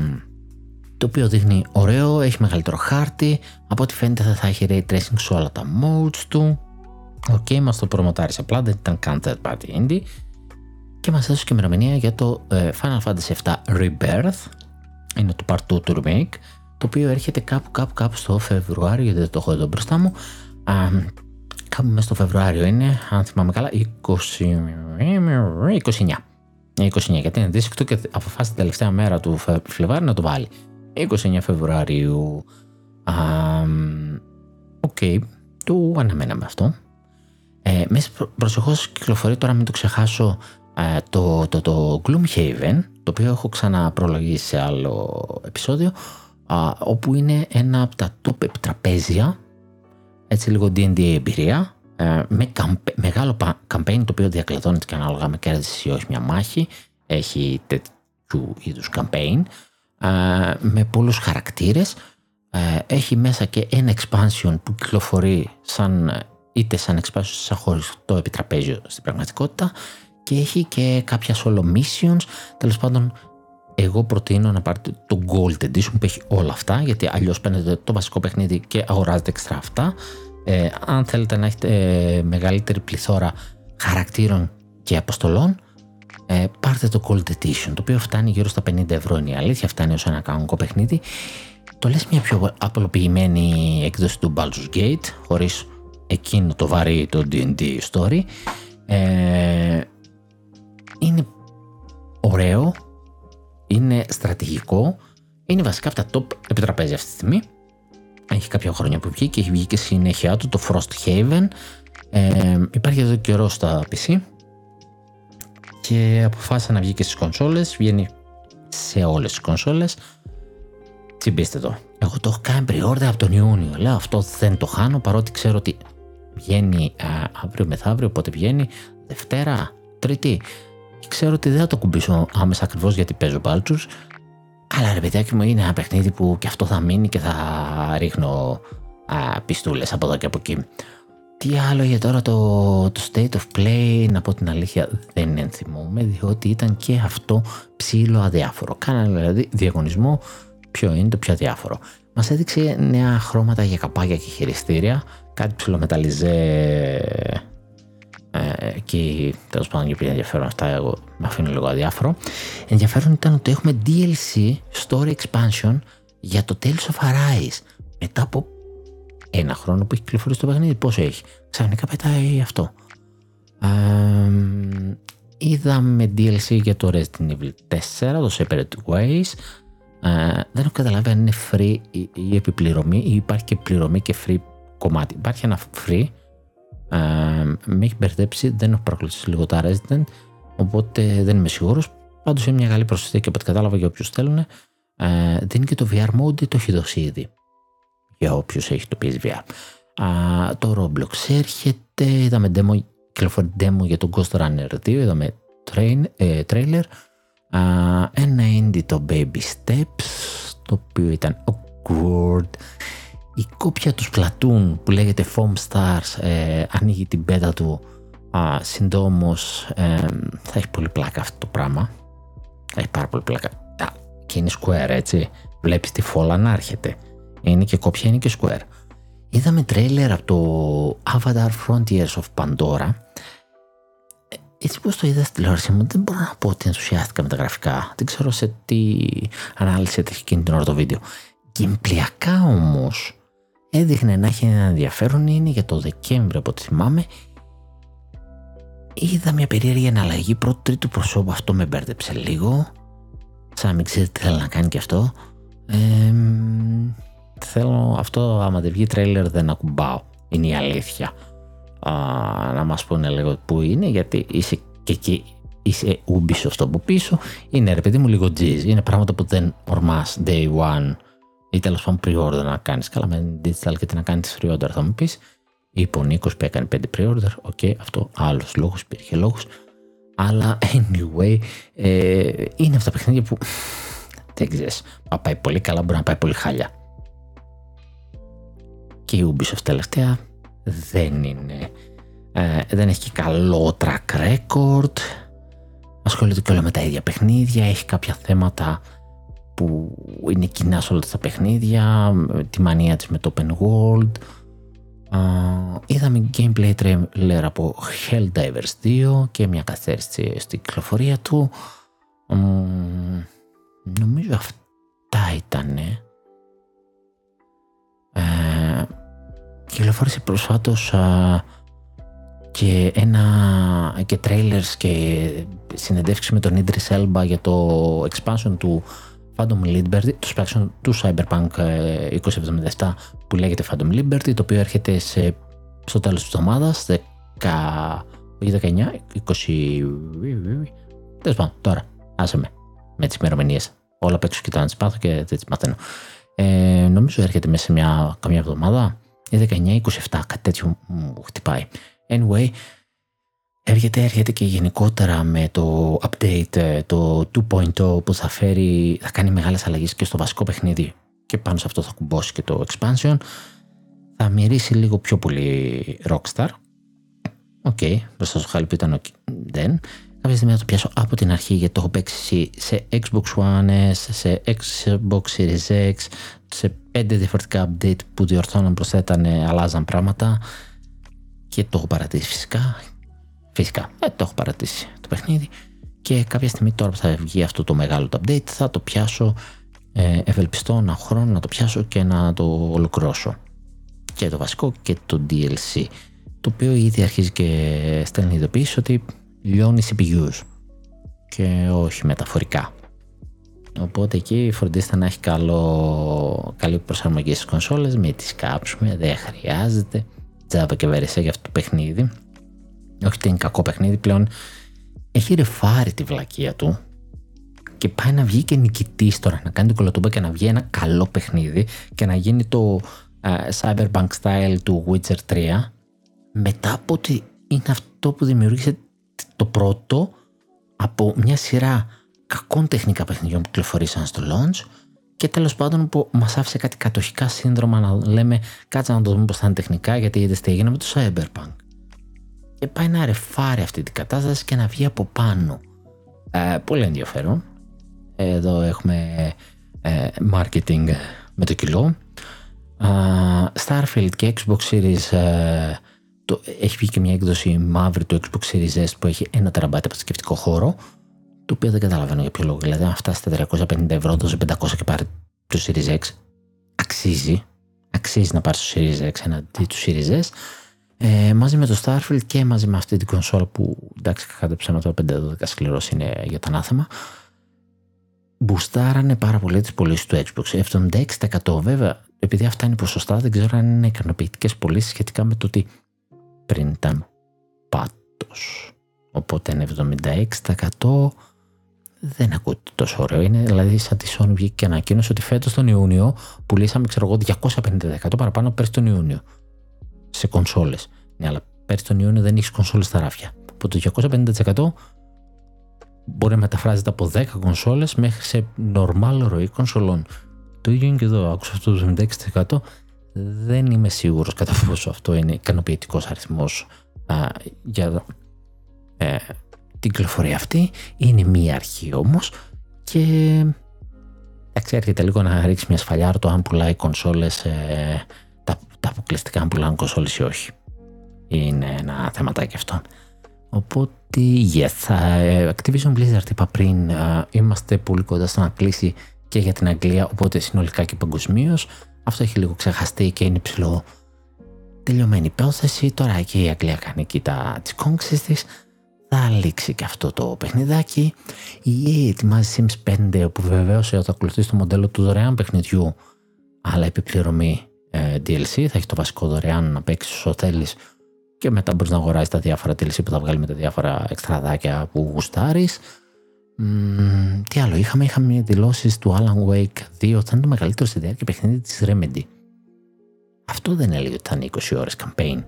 το οποίο δείχνει ωραίο, έχει μεγαλύτερο χάρτη. Από ό,τι φαίνεται θα, θα έχει ray tracing σε όλα τα modes του. OK, okay, μας το προμοτάρισε απλά, δεν ήταν καν third party indie. Και μας έδωσε και ημερομηνία για το ε, Final Fantasy VII Rebirth. Είναι το part 2 του remake το οποίο έρχεται κάπου κάπου κάπου στο Φεβρουάριο γιατί δεν το έχω εδώ μπροστά μου. Α, κάπου μέσα στο Φεβρουάριο είναι αν θυμάμαι καλά 20, 29 29 γιατί είναι δύσκολο και αποφάσισε την τελευταία μέρα του Φλεβάρι να το βάλει. 29 Φεβρουαρίου. OK, okay, του αναμέναμε αυτό. Ε, μέσα προσεχώς κυκλοφορεί τώρα μην το ξεχάσω ε, το, το, το Gloomhaven το οποίο έχω ξαναπρολογίσει σε άλλο επεισόδιο όπου είναι ένα από τα top επιτραπέζια έτσι λίγο D&D εμπειρία ε, με καμπέ, μεγάλο campaign το οποίο διακλαδώνεται και ανάλογα με κέρδισης ή όχι μια μάχη έχει τέτοιου είδους campaign ε, με πολλούς χαρακτήρες. Ε, έχει μέσα και ένα expansion που κυκλοφορεί σαν, είτε σαν expansion σαν χωριστό επιτραπέζιο στην πραγματικότητα και έχει και κάποια solo missions. Τέλος πάντων εγώ προτείνω να πάρετε το Gold Edition που έχει όλα αυτά γιατί αλλιώς παίρνετε το βασικό παιχνίδι και αγοράζετε εξτρά αυτά ε, αν θέλετε να έχετε ε, μεγαλύτερη πληθώρα χαρακτήρων και αποστολών, ε, πάρτε το Cold Edition, το οποίο φτάνει γύρω στα 50 ευρώ. Είναι η αλήθεια, φτάνει ως ένα κανονικό παιχνίδι. Το λες μια πιο απλοποιημένη έκδοση του Baldur's Gate, χωρίς εκείνο το βαρύ το D&D story. Ε, είναι ωραίο, είναι στρατηγικό, είναι βασικά αυτά top επιτραπέζια αυτή τη στιγμή έχει κάποια χρόνια που βγήκε και έχει βγει και συνέχεια του το Frost Haven ε, υπάρχει εδώ καιρό στα PC και αποφάσισα να βγει και στις κονσόλες βγαίνει σε όλες τις κονσόλες τσιμπήστε το. Εγώ το έχω κάνει pre-order από τον Ιούνιο. Λέω αυτό δεν το χάνω παρότι ξέρω ότι βγαίνει α, αύριο μεθαύριο, πότε βγαίνει, Δευτέρα, Τρίτη. Ξέρω ότι δεν θα το κουμπίσω άμεσα ακριβώς γιατί παίζω μπάλτσους. Αλλά ρε παιδάκι μου είναι ένα παιχνίδι που και αυτό θα μείνει και θα ρίχνω α, πιστούλες από εδώ και από εκεί. Τι άλλο για τώρα το, το State of Play, να πω την αλήθεια δεν ενθυμούμε, διότι ήταν και αυτό ψήλο αδιάφορο. Κάνανε δηλαδή διαγωνισμό ποιο είναι το πιο αδιάφορο. Μας έδειξε νέα χρώματα για καπάκια και χειριστήρια, κάτι ψηλομεταλλιζέ ε, και τέλος πάντων για ποιο ενδιαφέρον αυτά εγώ με αφήνω λίγο αδιάφορο. Ενδιαφέρον ήταν ότι έχουμε DLC Story Expansion για το Tales of Arise μετά από ένα χρόνο που έχει κυκλοφορήσει το παιχνίδι. Πόσο έχει; Ξαφνικά πετάει αυτό. Ε, είδαμε DLC για το Resident Evil 4, το Separate Ways. Ε, δεν έχω καταλάβει αν είναι free ή επιπληρωμή ή υπάρχει και πληρωμή και free κομμάτι. Υπάρχει ένα free. Ε, με έχει μπερδέψει, δεν έχω παρακολουθήσει λίγο τα Resident, οπότε δεν είμαι σίγουρος. Πάντως είναι μια καλή προσθήκη από ό,τι κατάλαβα για όποιους θέλουν. Ε, δίνει και το VR mode, το έχει δώσει ήδη για όποιους έχει το PSVR. Α, το Roblox έρχεται, είδαμε demo, κυκλοφορεί demo για το Ghost Runner 2, είδαμε train, ε, trailer. Α, ένα indie το Baby Steps, το οποίο ήταν awkward. Η κόπια του Splatoon που λέγεται Foam Stars ε, ανοίγει την πέτα του α, συντόμως ε, θα έχει πολύ πλάκα αυτό το πράγμα. Θα έχει πάρα πολύ πλάκα. Και είναι Square έτσι. Βλέπεις τη φόλα να έρχεται. Είναι και κόψια, είναι και Square. Είδαμε τρέιλερ από το Avatar Frontiers of Pandora. Ε, έτσι πως το είδα στη τηλεόραση μου, δεν μπορώ να πω ότι ενθουσιάστηκα με τα γραφικά. Δεν ξέρω σε τι ανάλυση έχει εκείνη την ώρα το βίντεο. Γκυμπλιακά όμως έδειχνε να έχει ένα ενδιαφέρον, είναι για το Δεκέμβριο από ό,τι θυμάμαι. Είδα μια περίεργη εναλλαγή πρώτου τρίτου προσώπου, αυτό με μπέρδεψε λίγο. Σαν να μην ξέρετε τι θέλει να κάνει και αυτό. Ε, θέλω αυτό άμα δεν βγει τρέιλερ δεν ακουμπάω. Είναι η αλήθεια. Α, να μας πούνε λίγο που είναι γιατί είσαι και εκεί είσαι Ubisoft από πίσω. Είναι ρε παιδί μου λίγο τζιζ. Είναι πράγματα που δεν ορμάς day one ή τέλος πάντων pre-order να κάνεις. Καλά με digital και τι να κάνεις pre-order θα μου πεις. Είπε ο Νίκος που έκανε 5 pre-order. OK, okay, αυτό άλλος λόγος, υπήρχε λόγος. Αλλά anyway, ε, είναι αυτά τα παιχνίδια που δεν ξέρεις. Να πάει πολύ καλά, μπορεί να πάει πολύ χάλια και η Ubisoft τελευταία δεν είναι ε, δεν έχει καλό track record ασχολείται και όλα με τα ίδια παιχνίδια έχει κάποια θέματα που είναι κοινά σε όλα τα παιχνίδια τη μανία της με το open world. Uh, είδαμε gameplay trailer από Helldivers 2 και μια καθαίρεση στην κυκλοφορία του. Um, νομίζω αυτά ήτανε. Κυκλοφόρησε προσφάτως και ένα και trailers και συνεντεύξεις με τον Idris Elba για το expansion του Phantom Liberty, το expansion του Cyberpunk 2077 ε, που λέγεται Phantom Liberty, το οποίο έρχεται σε, στο τέλος της εβδομάδας 10, 19, 20... Τέλος πάντων, τώρα, άσε με, με τις ημερομηνίες. Όλα απ' έξω κοιτάω να τις πάθω και δεν τις μαθαίνω. Ε, νομίζω έρχεται μέσα σε μια, καμιά εβδομάδα. 19-27, κάτι τέτοιο μου χτυπάει. Anyway, έρχεται, έρχεται και γενικότερα με το update, ε, το 2.0 που θα φέρει, θα κάνει μεγάλες αλλαγές και στο βασικό παιχνίδι και πάνω σε αυτό θα κουμπώσει και το expansion. Θα μυρίσει λίγο πιο πολύ Rockstar. OK, okay, μπροστά στο χάλι που ήταν δεν. Κάποια στιγμή θα το πιάσω από την αρχή γιατί το έχω παίξει σε Xbox One S, σε Xbox Series X, σε πέντε διαφορετικά update που διορθώναν, προσθέτανε, αλλάζαν πράγματα και το έχω παρατήσει φυσικά. Φυσικά, ε, το έχω παρατήσει το παιχνίδι και κάποια στιγμή τώρα που θα βγει αυτό το μεγάλο το update θα το πιάσω ε, ευελπιστώ ένα χρόνο να το πιάσω και να το ολοκληρώσω και το βασικό και το DLC το οποίο ήδη αρχίζει και στέλνει ειδοποίηση ότι λιώνει CPUs και όχι μεταφορικά Οπότε εκεί φροντίστε να έχει καλό, καλή προσαρμογή στις κονσόλες, μην τις κάψουμε, δεν χρειάζεται. Τζάμπα και βερεσέ για αυτό το παιχνίδι. Όχι ότι είναι κακό παιχνίδι, πλέον έχει ρεφάρει τη βλακεία του και πάει να βγει και νικητής τώρα, να κάνει την κολοτούμπα και να βγει ένα καλό παιχνίδι και να γίνει το uh, Cyberpunk style του Witcher 3 μετά από ότι είναι αυτό που δημιούργησε το πρώτο από μια σειρά κακών τεχνικά παιχνιδιών που κυκλοφορήσαν στο launch και τέλος πάντων που μας άφησε κάτι κατοχικά σύνδρομα να λέμε κάτσε να το δούμε πώς θα είναι τεχνικά γιατί είδες τι έγινε με το Cyberpunk. Και πάει να ρεφάρει αυτή την κατάσταση και να βγει από πάνω. Ε, πολύ ενδιαφέρον. Εδώ έχουμε ε, marketing με το κιλό. Starfield και Xbox Series ε, το, έχει βγει και μια έκδοση μαύρη του Xbox Series S που έχει ένα τεραμπάτι αποθηκευτικό χώρο το οποίο δεν καταλαβαίνω για ποιο λόγο. Δηλαδή, αν φτάσει στα 350 ευρώ, δώσε 500 και πάρει το Series X, αξίζει. Αξίζει να πάρεις το Series X εναντί του Series S. Ε, μαζί με το Starfield και μαζί με αυτή την κονσόλα που εντάξει, κατά ψέματα 5-12 σκληρός είναι για το ανάθεμα. Μπουστάρανε πάρα πολύ τις πωλήσεις του Xbox. 76% βέβαια, επειδή αυτά είναι ποσοστά, δεν ξέρω αν είναι ικανοποιητικές πωλήσεις σχετικά με το ότι πριν ήταν πάτος. Οπότε είναι 76% δεν ακούτε τόσο ωραίο. Είναι δηλαδή σαν τη Sony βγήκε και ανακοίνωσε ότι φέτος τον Ιούνιο πουλήσαμε ξέρω εγώ 250% παραπάνω πέρσι τον Ιούνιο σε κονσόλες. Ναι, αλλά πέρσι τον Ιούνιο δεν έχεις κονσόλες στα ράφια. Από το 250% μπορεί να μεταφράζεται από 10 κονσόλες μέχρι σε normal ροή κονσολών. Το ίδιο είναι και εδώ. Άκουσα αυτό το 76%. Δεν είμαι σίγουρος κατά πόσο αυτό είναι ικανοποιητικός αριθμός για ε, την κυκλοφορία αυτή. Είναι μία αρχή όμως και εντάξει έρχεται λίγο να ρίξει μια σφαλιά το αν πουλάει κονσόλες, ε, τα, τα αποκλειστικά αν πουλάνε κονσόλες ή όχι. Είναι ένα θεματάκι αυτό. Οπότε, yes, θα, ε, Activision Blizzard είπα πριν, ε, είμαστε πολύ κοντά στο να κλείσει και για την Αγγλία, οπότε συνολικά και παγκοσμίως. Αυτό έχει λίγο ξεχαστεί και είναι ψηλό τελειωμένη υπόθεση. Τώρα και η Αγγλία κάνει εκεί τα, τις της θα λήξει και αυτό το παιχνιδάκι. Η EA ετοιμάζει Sims 5 που βεβαίως θα ακολουθήσει το μοντέλο του δωρεάν παιχνιδιού αλλά επιπληρωμή ε, DLC. Θα έχει το βασικό δωρεάν να παίξεις όσο θέλεις και μετά μπορείς να αγοράσεις τα διάφορα DLC που θα βγάλει με τα διάφορα εξτραδάκια που γουστάρεις. τι άλλο είχαμε, είχαμε δηλώσεις του Alan Wake 2 ότι θα είναι το μεγαλύτερο στη διάρκεια παιχνίδι της Remedy. Αυτό δεν έλεγε ότι θα είναι 20 ώρες campaign.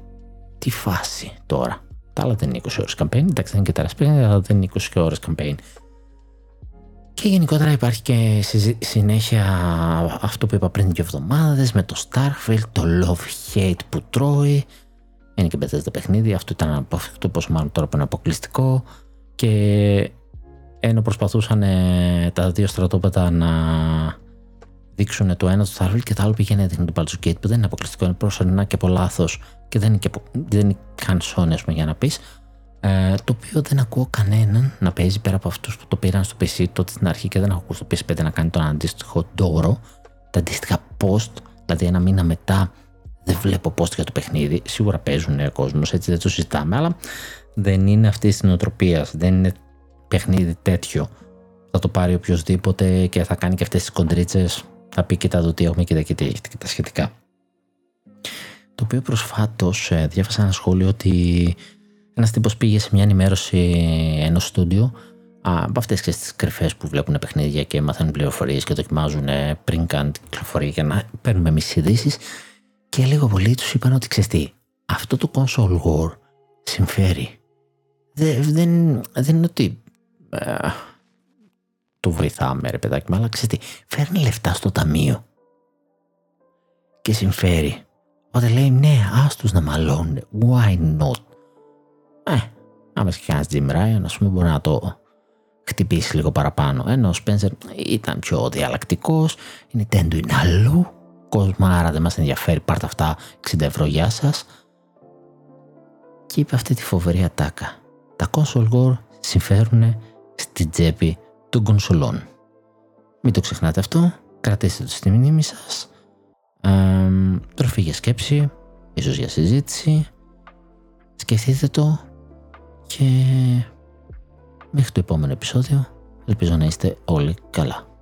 Τι φάση τώρα. Τα άλλα δεν είναι 20 ώρες campaign. Εντάξει, δεν είναι και τεράστια αλλά δεν είναι 20 ώρες campaign. Και γενικότερα υπάρχει και συνέχεια αυτό που είπα πριν δύο εβδομάδες με το Starfield, το love-hate που τρώει. Είναι και μπεθέστα παιχνίδι, αυτό ήταν αποφύγτο πόσο μάλλον τώρα που είναι αποκλειστικό. Και ενώ προσπαθούσαν τα δύο στρατόπεδα να δείξουν το ένα το Starfield και το άλλο πήγαινε να δείχνει το Baldur's Gate που δεν είναι αποκλειστικό, είναι προσωρινά και από λάθος και δεν είναι, και, δεν είναι καν Sony πούμε, για να πεις. Ε, το οποίο δεν ακούω κανέναν να παίζει πέρα από αυτούς που το πήραν στο PC τότε στην αρχή και δεν έχω ακούσει το PS5 να κάνει τον αντίστοιχο δώρο. Τα αντίστοιχα post, δηλαδή ένα μήνα μετά δεν βλέπω post για το παιχνίδι. Σίγουρα παίζουν κόσμος, έτσι δεν το συζητάμε, αλλά δεν είναι αυτή τη νοοτροπία. Δεν είναι παιχνίδι τέτοιο. Θα το πάρει οποιοδήποτε και θα κάνει και αυτές τις κοντρίτσες θα πει κοιτά εδώ τι έχουμε και και τι έχετε και τα σχετικά. Το οποίο προσφάτως ε, διάβασα ένα σχόλιο ότι ένας τύπος πήγε σε μια ενημέρωση ενός στούντιο από αυτές τις κρυφές που βλέπουν παιχνίδια και μαθαίνουν πληροφορίες και δοκιμάζουν πριν καν την κυκλοφορία για να παίρνουμε εμείς ειδήσεις. Και λίγο πολύ τους είπαν ότι ξέρεις αυτό το console war συμφέρει. Δεν, δεν, δεν είναι ότι ε, το βοηθάμε ρε παιδάκι μου, αλλά ξέρετε, φέρνει λεφτά στο ταμείο και συμφέρει. Όταν λέει ναι, άστους να μαλώνουν, why not; Ε, άμα και κανένας Jim Ryan, ας πούμε, μπορεί να το χτυπήσει λίγο παραπάνω. Ενώ ο Spencer ήταν πιο διαλλακτικός, η Nintendo είναι αλλού, κόσμος άρα δεν μας ενδιαφέρει, πάρτε αυτά 60 ευρώ, γεια σας. Και είπε αυτή τη φοβερή ατάκα. Τα console war συμφέρουν στην τσέπη των κονσολών. Μην το ξεχνάτε αυτό, κρατήστε το στη μνήμη σας, ε, τροφή για σκέψη, ίσως για συζήτηση, σκεφτείτε το και μέχρι το επόμενο επεισόδιο ελπίζω να είστε όλοι καλά.